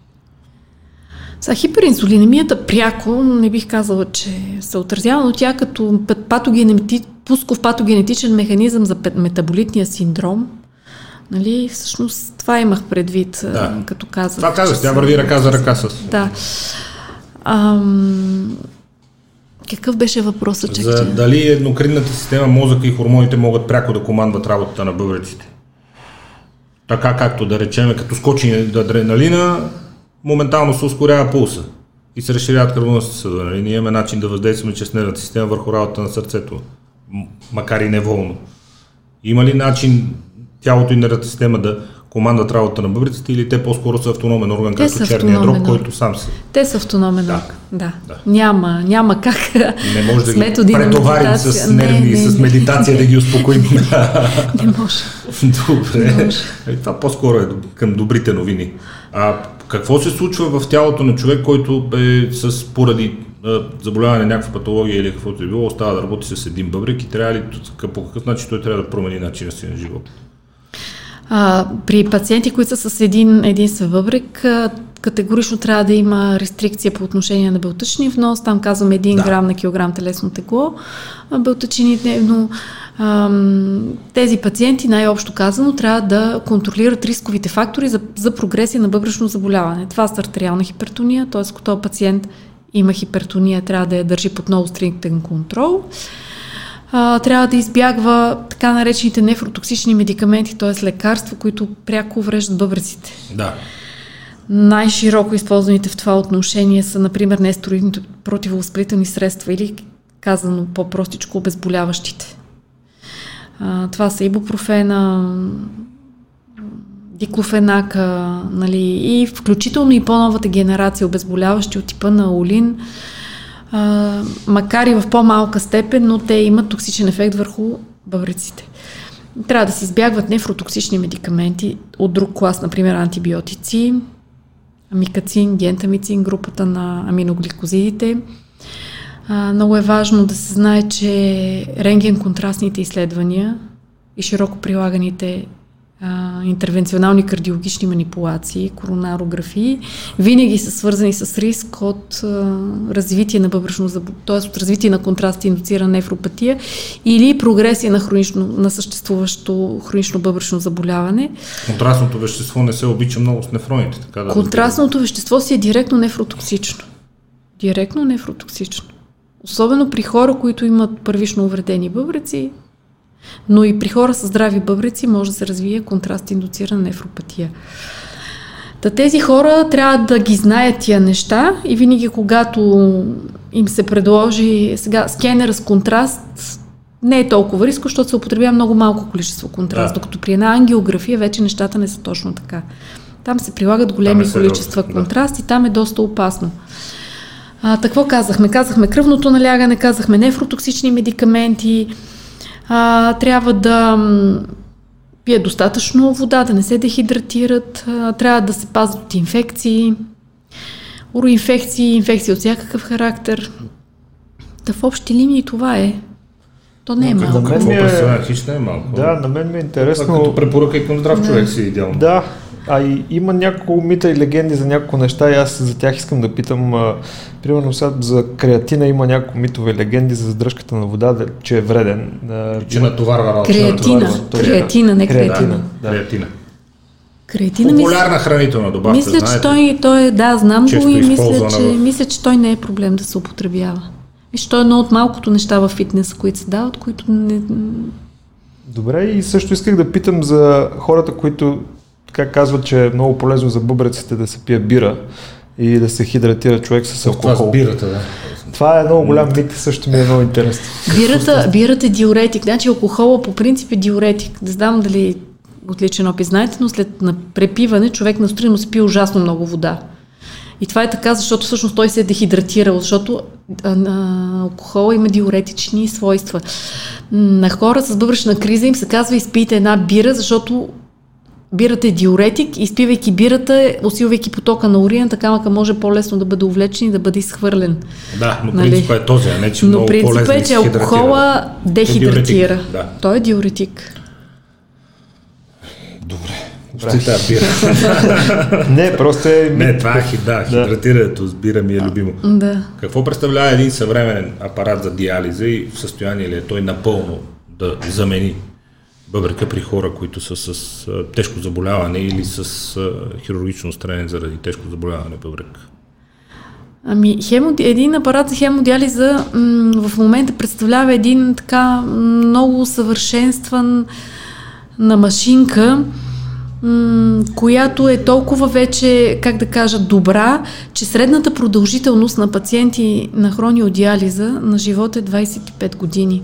За хиперинсулинемията пряко не бих казала, че се отразява, но тя като патогенети... пусков патогенетичен механизъм за метаболитния синдром, нали, всъщност това имах предвид, да. като казах. Това казах, тя върви ръка за ръка с. Да. Ам Какъв беше въпросът? Чекче? За дали еднокринната система, мозъка и хормоните могат пряко да командват работата на бъбреците. Така както да речеме, като скочи адреналина, моментално се ускорява пулса и се разширяват кръвностите съдове. Нали? Ние имаме начин да въздействаме чрез нервната система върху работата на сърцето, макар и неволно. Има ли начин тялото и нервната система да командат работа на бъбриците или те по-скоро са автономен орган, те както черния дроб, който сам се... Те са автономен да. орган, да. да. Няма, няма как не може да ги претоварим с нерви и с медитация не, да ги успокоим. не може. Добре. Не може. Това по-скоро е към добрите новини. А какво се случва в тялото на човек, който е с поради заболяване, някаква патология или каквото е било, остава да работи с един бъбрек и трябва ли по какъв начин той трябва да промени начина си на живота? А, при пациенти, които са с един единствен бъбрек, категорично трябва да има рестрикция по отношение на белтъчни внос. Там казвам 1 да. грам на килограм телесно тегло. Белтъчини дневно. Тези пациенти, най-общо казано, трябва да контролират рисковите фактори за, за прогресия на бъбречно заболяване. Това са артериална хипертония, т.е. ако този пациент има хипертония, трябва да я държи под много стриктен контрол а, трябва да избягва така наречените нефротоксични медикаменти, т.е. лекарства, които пряко увреждат бъбреците. Да. Най-широко използваните в това отношение са, например, нестероидните противовъзпалителни средства или казано по-простичко обезболяващите. А, това са ибупрофена, диклофенака, нали, и включително и по-новата генерация обезболяващи от типа на олин, а, макар и в по-малка степен, но те имат токсичен ефект върху бъбреците. Трябва да се избягват нефротоксични медикаменти от друг клас, например антибиотици, амикацин, гентамицин, групата на аминогликозидите. А, много е важно да се знае, че рентген контрастните изследвания и широко прилаганите а, интервенционални кардиологични манипулации, коронарографии, винаги са свързани с риск от а, развитие на бъбречно т.е. от развитие на контраст индуцирана нефропатия или прогресия на, хронично, на съществуващо хронично бъбречно заболяване. Контрастното вещество не се обича много с нефроните. Така да Контрастното вещество си е директно нефротоксично. Директно нефротоксично. Особено при хора, които имат първично увредени бъбреци, но и при хора с здрави бъбреци може да се развие контраст индуцирана нефропатия. Та тези хора трябва да ги знаят тия неща и винаги когато им се предложи сега скенер с контраст, не е толкова риско, защото се употребява много малко количество контраст, да. докато при една ангиография вече нещата не са точно така. Там се прилагат големи е количества да. контраст и там е доста опасно. А, какво казахме? Казахме кръвното налягане, казахме нефротоксични медикаменти, а, трябва да пие достатъчно вода, да не се дехидратират, а, трябва да се пазят от инфекции, уроинфекции, инфекции от всякакъв характер. Да в общи линии това е. То не е малко. На мен ми е... Е малко. Да, на мен ми е интересно. Това като препоръка и към здрав човек си идеално. Да, а и има няколко мита и легенди за няколко неща и аз за тях искам да питам. А, примерно сега за креатина има няколко митове легенди за задръжката на вода, че е вреден. А, че натоварва работа. Креатина. Креатина, не креатина. Да. Креатина. Креатина Популярна мисля, хранителна добавка, Мисля, знаете? че той, той, да, знам го и мисля че, в... мисля, че той не е проблем да се употребява. Виж, той е едно от малкото неща в фитнеса, които се дават, които не... Добре, и също исках да питам за хората, които така казват, че е много полезно за бъбреците да се пие бира и да се хидратира човек с алкохол. Това с бирата, да. Това е много голям мит, също ми е много интересно. Бирата, бирата е диуретик, значи алкохола по принцип е диуретик. Не знам дали отличен опит знаете, но след на препиване човек се пие ужасно много вода. И това е така, защото всъщност той се е дехидратирал, защото а, а, алкохола има диуретични свойства. На хора с бъбречна криза им се казва изпийте една бира, защото бирата е диуретик, изпивайки бирата, усилвайки потока на урина, така мака може по-лесно да бъде увлечен и да бъде изхвърлен. Да, но нали? принципът е този, а не че но принципът е, че алкохола дехидратира. Е да. Той е диуретик. Добре. Ще тази бира. не, просто е... Не, това е да, хидратирането с бира ми е любимо. Да. Какво представлява един съвременен апарат за диализа и в състояние ли е той напълно да замени бъбрека при хора, които са с тежко заболяване или с хирургично строение заради тежко заболяване бъбрек? Ами, хемо, един апарат за хемодиализа м- в момента представлява един така много съвършенстван на машинка, която е толкова вече, как да кажа, добра, че средната продължителност на пациенти на хрониодиализа на живота е 25 години.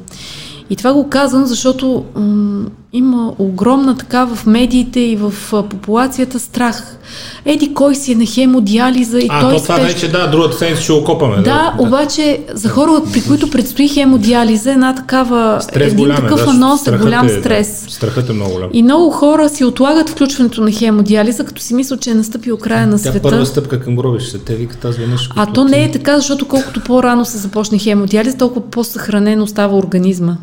И това го казвам, защото м- има огромна така в медиите и в популацията страх. Еди, кой си е на хемодиализа и а, той то това спеш... вече, да, другата седмица ще го копаме. Да, да, обаче за хора, при които предстои хемодиализа, една такава, стрес един голям, такъв да, анонс е голям стрес. Да, страхът е много голям. И много хора си отлагат включването на хемодиализа, като си мислят, че е настъпил края на света. Тя първа стъпка към гробища. Те викат, аз веднъж. А то не е така, защото колкото по-рано се започне хемодиализа, толкова по-съхранено става организма.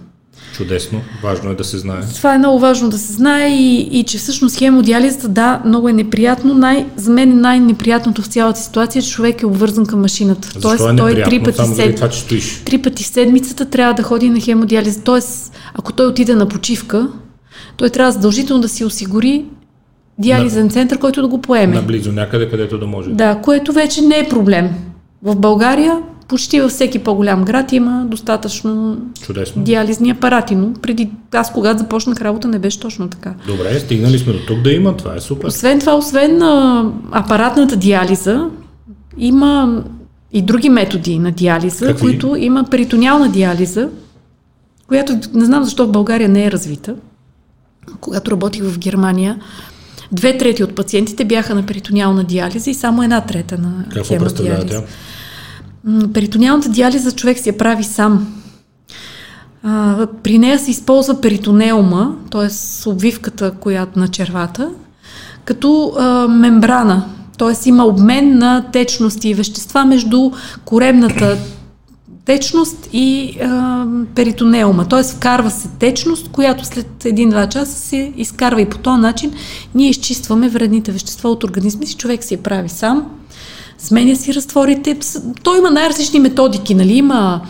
Чудесно. Важно е да се знае. Това е много важно да се знае и, и че всъщност хемодиализата, да, много е неприятно. Най, за мен най-неприятното в цялата ситуация, е, че човек е обвързан към машината. Защо Тоест, е той три пъти, сед... това, че три пъти в седмицата трябва да ходи на хемодиализа. Тоест, ако той отиде на почивка, той трябва задължително да си осигури диализен на, център, който да го поеме. Наблизо, някъде, където да може. Да, което вече не е проблем. В България почти във всеки по-голям град има достатъчно Чудесно. диализни апарати, но преди аз, когато започнах работа, не беше точно така. Добре, стигнали сме до тук да има, това е супер. Освен това, освен а, апаратната диализа, има и други методи на диализа, Какви? които има перитониална диализа, която не знам защо в България не е развита. Когато работих в Германия, две трети от пациентите бяха на перитониална диализа и само една трета на Какво представлява тя? Перитониалната диализа човек си я прави сам. А, при нея се използва перитонеума, т.е. обвивката която на червата, като а, мембрана. Т.е. има обмен на течности и вещества между коремната течност и а, перитонеума. Т.е. вкарва се течност, която след един-два часа се изкарва и по този начин ние изчистваме вредните вещества от организма си. Човек си я прави сам сменя си разтворите. Той има най-различни методики, нали? Има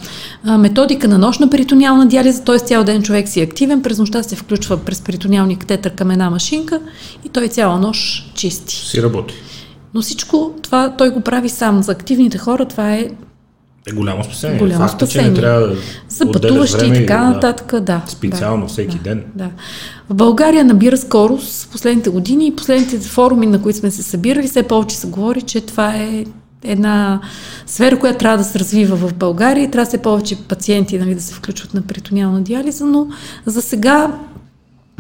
а, методика на нощна перитониална диализа, т.е. цял ден човек си е активен, през нощта се включва през перитониалния катетър към една машинка и той цяла нощ чисти. Си работи. Но всичко това той го прави сам. За активните хора това е е голямо спасение. Голямо Факта, спасение. че не трябва да За пътуващи и така нататък, да. Специално да, всеки да, ден. Да. В България набира скорост в последните години и последните форуми, на които сме се събирали, все повече се говори, че това е една сфера, която трябва да се развива в България и трябва все повече пациенти нали, да се включват на перитониална диализа, но за сега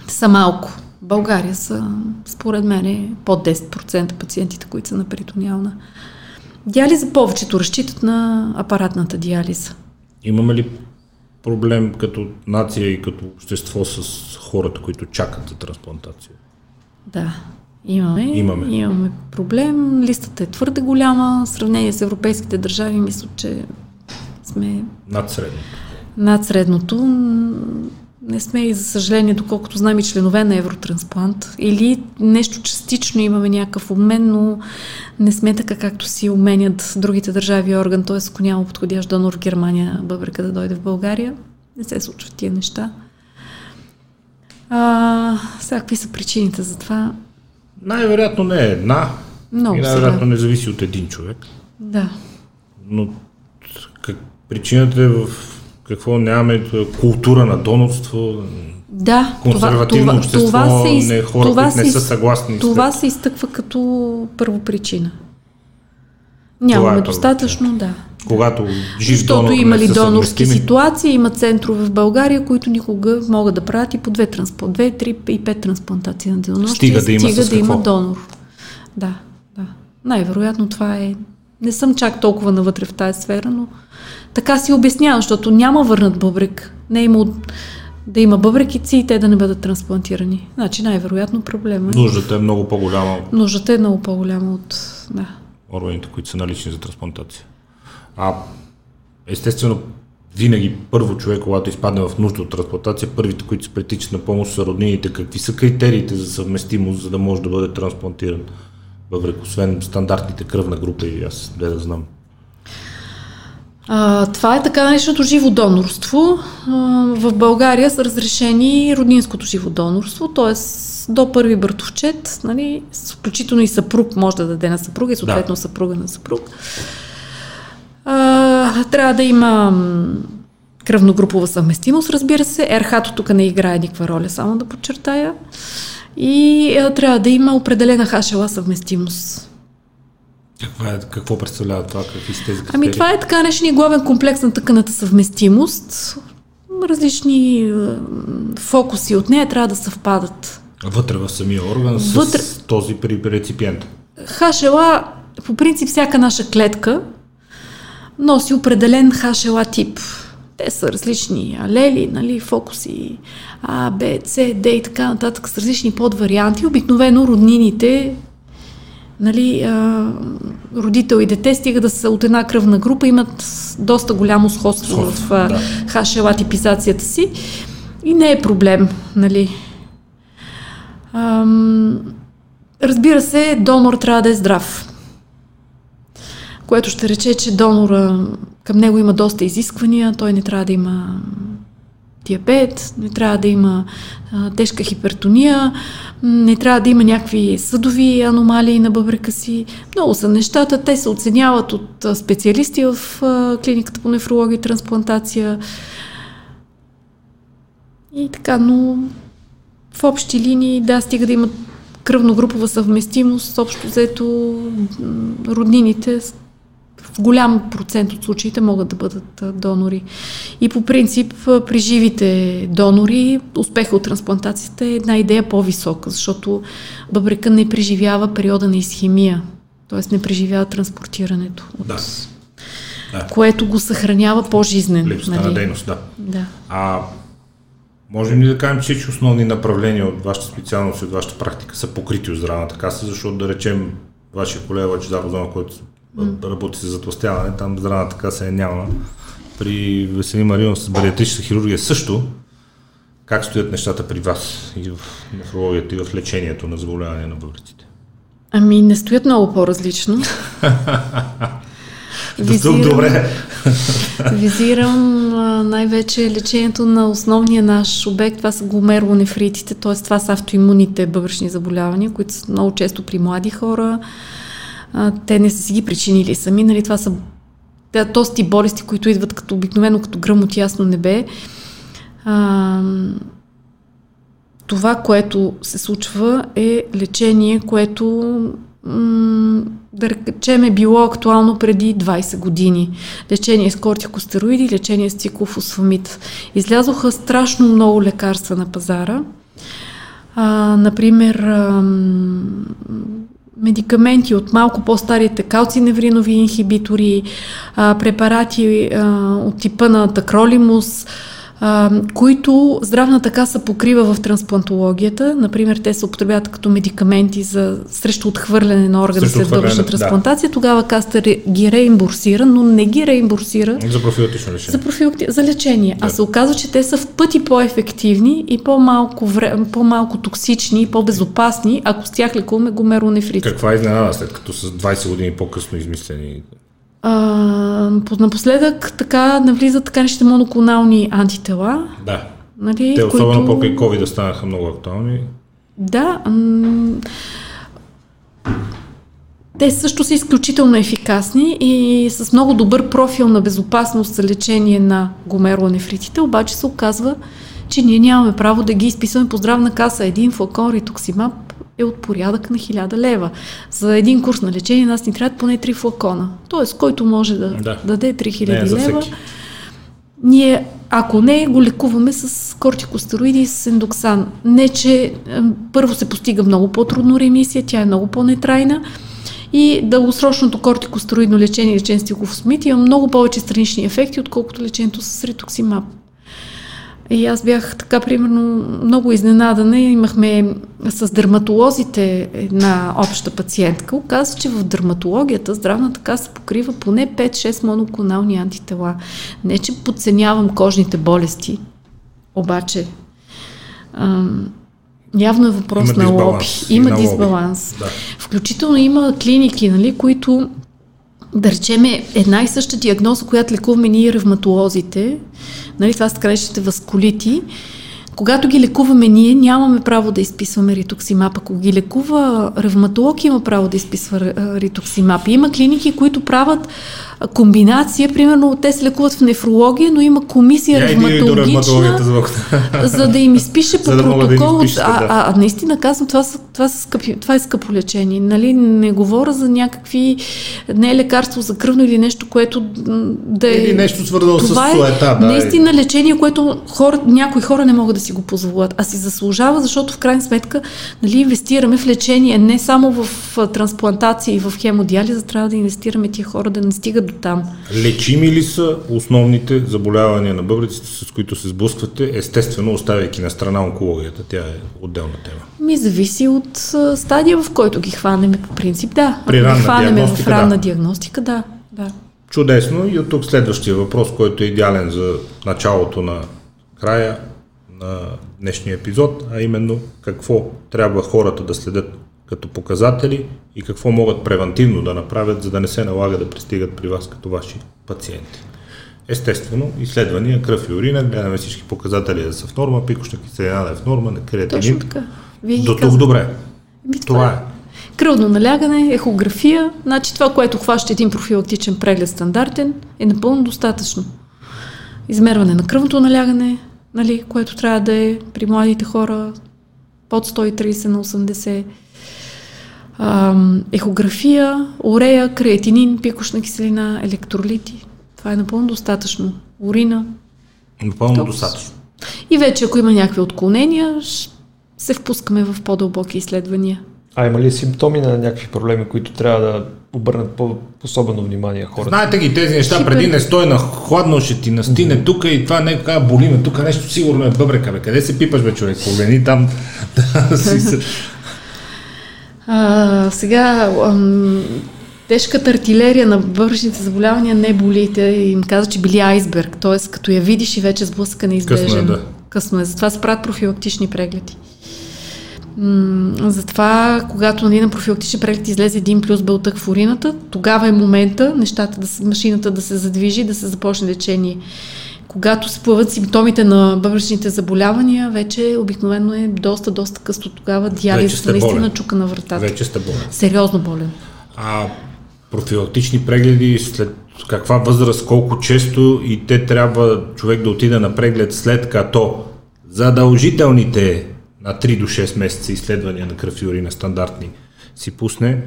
са малко. България са, според мен, под 10% пациентите, които са на перитониална диализа. Повечето разчитат на апаратната диализа. Имаме ли проблем като нация и като общество с хората, които чакат за трансплантация? Да, имаме. Имаме. Имаме проблем. Листата е твърде голяма. В сравнение с европейските държави, мисля, че сме... Над средното. Над средното. Не сме и, за съжаление, доколкото знаем и членове на Евротрансплант. Или нещо частично имаме някакъв обмен, но не сме така, както си уменят другите държави орган. Т.е. ако няма подходящ донор в Германия, бъбрека да дойде в България, не се случват тия неща. А, сега, какви са причините за това? Най-вероятно не е една. Много и най-вероятно не зависи от един човек. Да. Но как, причината е в какво нямаме култура на донорство, да, консервативно това, общество, това се, не, хора, това които се, не са съгласни. Това се изтъква като първопричина. Нямаме е достатъчно, да. Когато жив Защото донор има ли донорски ситуации, има центрове в България, които никога могат да правят и по две, трансп... две три и пет трансплантации на денонощие. Стига да има, стига да има донор. Да, да. Най-вероятно това е... Не съм чак толкова навътре в тази сфера, но така си обяснявам, защото няма върнат бъбрек. Не е има да има бъбрекици и те да не бъдат трансплантирани. Значи най-вероятно проблема е. Нуждата е много по-голяма. Нуждата е много по-голяма от да. органите, които са налични за трансплантация. А естествено, винаги първо човек, когато изпадне в нужда от трансплантация, първите, които се притичат на помощ са роднините. Какви са критериите за съвместимост, за да може да бъде трансплантиран бъбрек, освен стандартните кръвна група и аз не да знам. А, това е така нареченото живо донорство. А, в България са разрешени роднинското живо донорство, т.е. до първи братовчет, нали, включително и съпруг може да даде на съпруга и съответно да. съпруга на съпруг. Да, трябва да има кръвногрупова съвместимост, разбира се. Ерхато тук не играе никаква роля, само да подчертая. И а, трябва да има определена хашела съвместимост. Каква е, какво представлява това? Какви са тези критерии? Ами това е така наречения главен комплекс на тъканата съвместимост. Различни е, фокуси от нея трябва да съвпадат. Вътре в самия орган Вътре... с този при реципиент. Хашела, по принцип всяка наша клетка носи определен хашела тип. Те са различни алели, нали, фокуси А, Б, С, Д и така нататък с различни подварианти. Обикновено роднините нали, а, родител и дете, стига да са от една кръвна група, имат доста голямо сходство Сход, в да. хашела типизацията си и не е проблем. Нали. Ам, разбира се, донор трябва да е здрав което ще рече, че донора към него има доста изисквания, той не трябва да има диабет, не трябва да има а, тежка хипертония, не трябва да има някакви съдови аномалии на бъбрека си. Много са нещата. Те се оценяват от специалисти в а, клиниката по нефрология и трансплантация. И така, но в общи линии, да, стига да имат кръвногрупова съвместимост, общо взето роднините в голям процент от случаите могат да бъдат донори. И по принцип при живите донори успеха от трансплантацията е една идея по-висока, защото бъбрека не преживява периода на изхимия, т.е. не преживява транспортирането. От... Да. да. Което го съхранява по-жизнен. Липсата нали? на дейност, да. да. А Можем ли да кажем, че основни направления от вашата специалност и от вашата практика са покрити от здравната каса, защото да речем вашия колега Лачезар Розанов, който mm. работи се затластяване, там здравната каса е няма. При Веселин Маринов с бариатрична хирургия също. Как стоят нещата при вас и в нефрологията и в лечението на заболяване на бъбреците? Ами не стоят много по-различно. Визирам, добре. визирам най-вече лечението на основния наш обект. Това са гломерулонефритите, т.е. това са автоимунните бъбречни заболявания, които са много често при млади хора, а, те не са си ги причинили сами. Нали, това са тости болести, които идват като обикновено като гръм от ясно небе. А, това, което се случва е лечение, което да речем е било актуално преди 20 години. Лечение с кортикостероиди, лечение с циклофосфамид. Излязоха страшно много лекарства на пазара. А, например, медикаменти от малко по-старите калциневринови инхибитори, а, препарати а, от типа на такролимус, а, които здравната каса покрива в трансплантологията. Например, те се употребяват като медикаменти за срещу отхвърляне на органа след бъбречна трансплантация. Да. Тогава каста ги реимбурсира, но не ги реимбурсира за профилактично лечение. За, профилакти... за лечение. Да. А се оказва, че те са в пъти по-ефективни и по-малко, вре... по-малко токсични и по-безопасни, ако с тях лекуваме гомеронефрит. Каква е изненада след като с 20 години по-късно измислени а, напоследък така навлизат така нещите моноклонални антитела. Да. Нали, Те особено които... покрай COVID станаха много актуални. Да. М- те също са изключително ефикасни и с много добър профил на безопасност за лечение на гомеролонефритите, обаче се оказва, че ние нямаме право да ги изписваме по здравна каса. Един флакон ритоксимаб е от порядък на 1000 лева. За един курс на лечение нас ни трябва поне 3 флакона. Тоест, който може да, да. даде 3000 не, е лева, ние, ако не, го лекуваме с кортикостероиди и с ендоксан. Не, че първо се постига много по-трудно ремисия, тя е много по-нетрайна и дългосрочното кортикостероидно лечение, лечение с има много повече странични ефекти, отколкото лечението с ритоксимаб. И аз бях така, примерно, много изненадана. Имахме с дерматолозите една обща пациентка. Оказва, че в дерматологията здравната каса покрива поне 5-6 моноклонални антитела. Не, че подценявам кожните болести, обаче ам, явно е въпрос има на лоби. Има дисбаланс. Да. Включително има клиники, нали, които да речеме една и съща диагноза, която лекуваме ние ревматолозите, нали, това са крайщите васкулити, когато ги лекуваме ние, нямаме право да изписваме ритоксимап. Ако ги лекува ревматолог, има право да изписва ритоксимап. Има клиники, които правят комбинация, примерно те се лекуват в нефрология, но има комисия ревматологична, за да им изпише по протокол. Да изпишете, а, а, а наистина казвам, това, са, това, са скъпи, това е скъпо лечение. Нали? Не говоря за някакви, не е лекарство за кръвно или нещо, което да е... Или нещо свързано с е суета. Да, наистина лечение, което хора, някои хора не могат да си го позволят, а си заслужава, защото в крайна сметка нали, инвестираме в лечение, не само в трансплантация и в хемодиализа, трябва да инвестираме тия хора да не стигат до там. Лечими ли са основните заболявания на бъбреците, с които се сблъсквате, естествено оставяйки на страна онкологията? Тя е отделна тема. Ми зависи от стадия, в който ги хванеме по принцип, да. При ранна ги хванеме в ранна да. диагностика, да. да. Чудесно. И от тук следващия въпрос, който е идеален за началото на края на днешния епизод, а именно какво трябва хората да следят като показатели и какво могат превентивно да направят, за да не се налага да пристигат при вас като ваши пациенти. Естествено, изследвания, кръв и урина, гледаме всички показатели да са в норма, пикошна киселина да е в норма, на креатинин. Точно така. Вие До тук добре. Би, това, това е. Кръвно налягане, ехография, значи това, което хваща един профилактичен преглед стандартен, е напълно достатъчно. Измерване на кръвното налягане, нали, което трябва да е при младите хора под 130 на 80 ехография, урея, креатинин, пикошна киселина, електролити. Това е напълно достатъчно. Урина. Напълно Топс. достатъчно. И вече, ако има някакви отклонения, се впускаме в по-дълбоки изследвания. А има ли симптоми на някакви проблеми, които трябва да обърнат по-особено внимание хората? Знаете ги тези неща, Хипер... преди не стой на хладно, ще ти настине mm-hmm. тук и това не е болиме, тук нещо сигурно е бъбрека, бе. Къде се пипаш, бе, човек? Погледни там. а, сега, ам, тежката артилерия на бъбречните заболявания не болите и им каза, че били айсберг, т.е. като я видиш и вече сблъска неизбежен. Късно е, да. Късно е, затова се правят профилактични прегледи. М- затова, когато нали, на профилактичен преглед излезе един плюс белтък в урината, тогава е момента нещата да, машината да се задвижи, да се започне лечение. Когато се появят симптомите на бъбречните заболявания, вече обикновено е доста, доста късно тогава. Диализата наистина чука на вратата. Вече сте болен. Сериозно болен. А профилактични прегледи след каква възраст, колко често и те трябва човек да отида на преглед след като задължителните на 3 до 6 месеца изследвания на кръв и урина стандартни си пусне,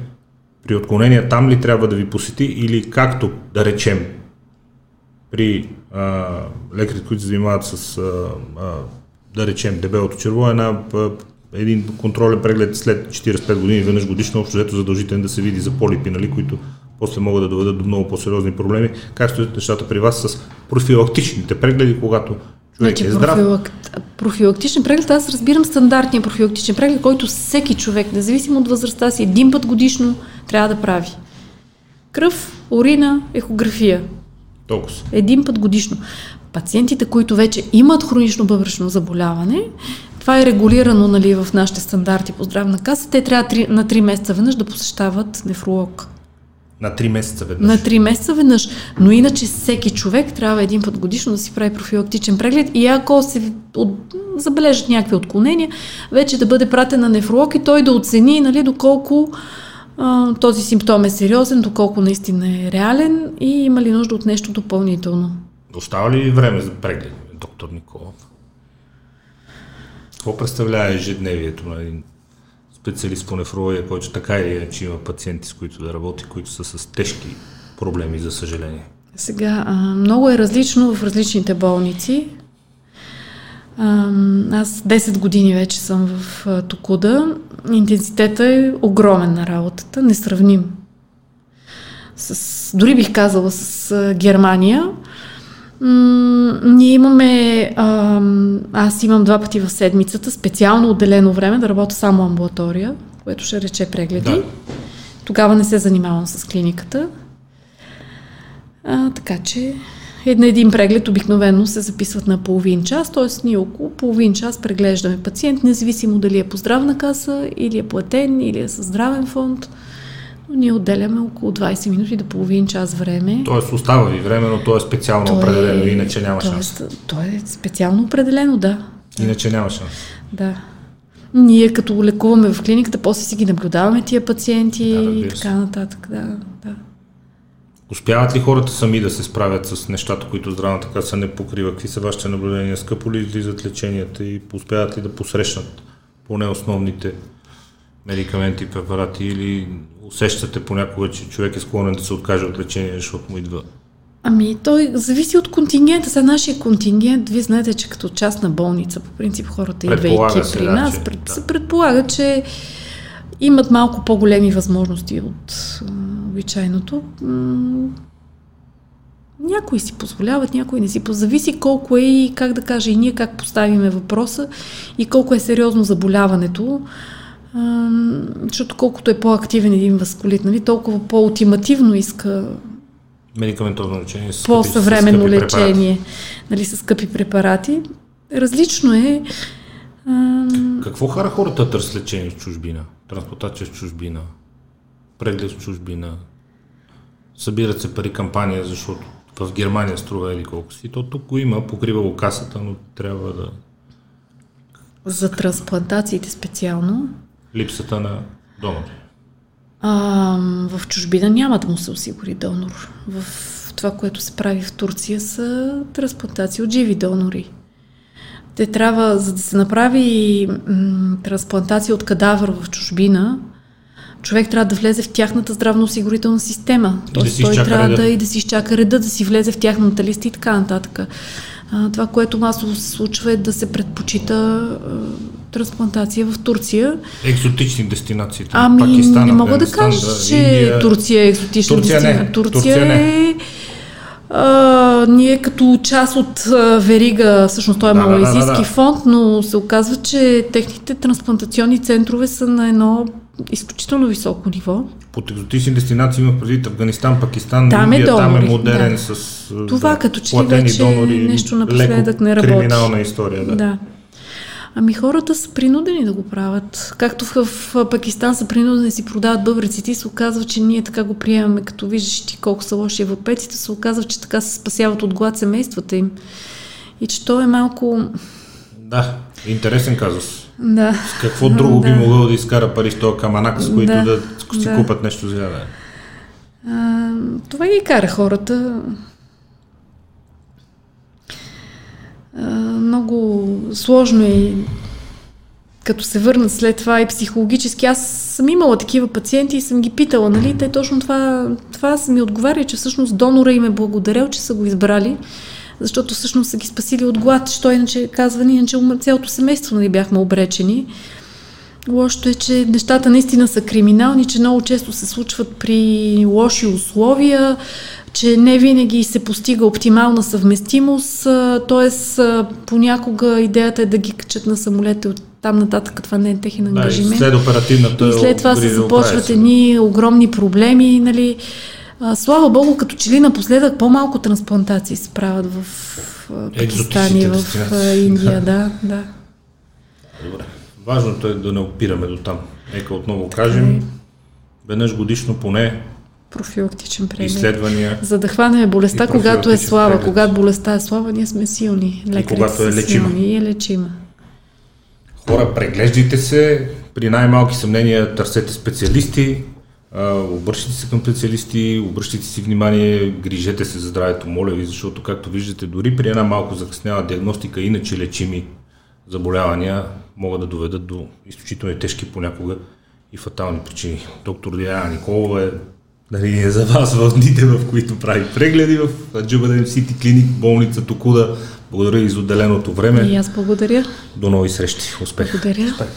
при отклонения там ли трябва да ви посети или както да речем при а, лекарите, които се занимават с, а, а, да речем, дебелото черво, една, а, един контролен преглед след 45 години, веднъж годишно, общо взето задължителен да се види за полипи, нали, които после могат да доведат до много по-сериозни проблеми. Как стоят нещата при вас с профилактичните прегледи, когато човек значи, е здрав? Профилак... Профилактичен преглед, аз разбирам стандартния профилактичен преглед, който всеки човек, независимо от възрастта си, един път годишно трябва да прави. Кръв, урина, ехография. Толкова. Един път годишно. Пациентите, които вече имат хронично бъбречно заболяване, това е регулирано нали, в нашите стандарти по здравна каса, те трябва на 3 месеца веднъж да посещават нефролог. На 3 месеца веднъж? На 3 месеца веднъж. Но иначе всеки човек трябва един път годишно да си прави профилактичен преглед и ако се от, забележат някакви отклонения, вече да бъде пратен на нефролог и той да оцени нали, доколко а, този симптом е сериозен, доколко наистина е реален и има ли нужда от нещо допълнително. Остава ли време за преглед, доктор Николов? Какво представлява ежедневието на един специалист по нефрология, който така или иначе има пациенти, с които да работи, които са с тежки проблеми, за съжаление? Сега, а, много е различно в различните болници. Аз 10 години вече съм в Токуда. Интенситета е огромен на работата, несравним. С, дори бих казала с Германия. ние имаме, аз имам два пъти в седмицата, специално отделено време да работя само амбулатория, което ще рече прегледи. Да. Тогава не се занимавам с клиниката. А, така че на един преглед обикновено се записват на половин час, т.е. ние около половин час преглеждаме пациент, независимо дали е по здравна каса, или е платен, или е със здравен фонд. Но ние отделяме около 20 минути до половин час време. Тоест остава ви време, но то е специално то определено, е, иначе няма шанс. То е специално определено, да. Иначе няма шанс. Да. Ние като лекуваме в клиниката, после си ги наблюдаваме тия пациенти да, и така нататък. Да, да. Успяват ли хората сами да се справят с нещата, които здравната каса не покрива? Какви са вашите наблюдения? Скъпо ли излизат леченията и успяват ли да посрещнат поне основните медикаменти, препарати или усещате понякога, че човек е склонен да се откаже от лечение, защото му идва Ами, той зависи от контингента. За нашия контингент, вие знаете, че като частна болница, по принцип хората идвайки при нас, пред, да. се предполага, че имат малко по-големи възможности от обичайното. М- някои си позволяват, някои не си. Зависи колко е и как да кажа и ние как поставиме въпроса и колко е сериозно заболяването. А, защото колкото е по-активен един възколит, нали, толкова по-ултимативно иска медикаментозно лечение, с по-съвременно лечение, нали, с скъпи препарати. Различно е. А... Какво хара хората търс лечение в чужбина? Транспортация в чужбина, преглед в чужбина, събират се пари кампания, защото в Германия струва или колко си. То тук го има, покривало касата, но трябва да... За трансплантациите специално? Липсата на донори. А, в чужбина няма да му се осигури донор. В това, което се прави в Турция са трансплантации от живи донори. Те трябва, за да се направи м- трансплантация от кадавър в чужбина, човек трябва да влезе в тяхната здравноосигурителна система. Тоест да той трябва реда. да и да си изчака реда, да си влезе в тяхната листа и така нататък. А, това, което масово се случва е да се предпочита трансплантация в Турция. Екзотични дестинации. Ами, Пакистан, не мога да кажа, да, че Индия... Турция е екзотична Турция дестинация. Не. Турция, Турция не. е... А, ние като част от а, верига, всъщност той е да, малайзийски да, да, да. фонд, но се оказва, че техните трансплантационни центрове са на едно изключително високо ниво. Под екзотични дестинации има предвид Афганистан, Пакистан, там е Индия, е донори, там е модерен да. с Това да, като че ли вече донори, нещо напоследък не работи. криминална история, да. да. Ами хората са принудени да го правят. Както в, Пакистан са принудени да си продават бъбреците и се оказва, че ние така го приемаме, като виждаш ти колко са лоши европейците, се оказва, че така се спасяват от глад семействата им. И че то е малко... Да, интересен казус. Да. С какво друго да. би могъл да изкара пари с този каманак, с които да, да си да. купат нещо за яде? Това ги кара хората. много сложно е като се върнат след това и психологически. Аз съм имала такива пациенти и съм ги питала, нали? Те точно това, това ми отговаря, че всъщност донора им е благодарил, че са го избрали, защото всъщност са ги спасили от глад, що иначе казва, иначе цялото семейство нали, бяхме обречени. Лошото е, че нещата наистина са криминални, че много често се случват при лоши условия, че не винаги се постига оптимална съвместимост, т.е. понякога идеята е да ги качат на самолета от там нататък това не е техен ангажимент. Да, след оперативната И след това се започват едни огромни проблеми, нали. А, слава Богу, като че ли напоследък по-малко трансплантации се правят в Пакистан и в Индия, да, да. Добре. Важното е да не опираме до там. Нека отново кажем, веднъж годишно поне профилактичен преглед. Изследвания. За да хванем болестта, когато е слаба. Преглед. Когато болестта е слаба, ние сме силни. Лекарите и когато е лечима. Силни и е лечима. Хора, преглеждайте се. При най-малки съмнения търсете специалисти. Обръщайте се към специалисти, обръщайте си внимание, грижете се за здравето, моля ви, защото, както виждате, дори при една малко закъснява диагностика, иначе лечими заболявания могат да доведат до изключително тежки понякога и фатални причини. Доктор Диана Николова е нали, е за вас в дните, в които прави прегледи в Джубаден Сити Клиник, болница Токуда. Благодаря и за отделеното време. И аз благодаря. До нови срещи. Успех. Благодаря. Успех.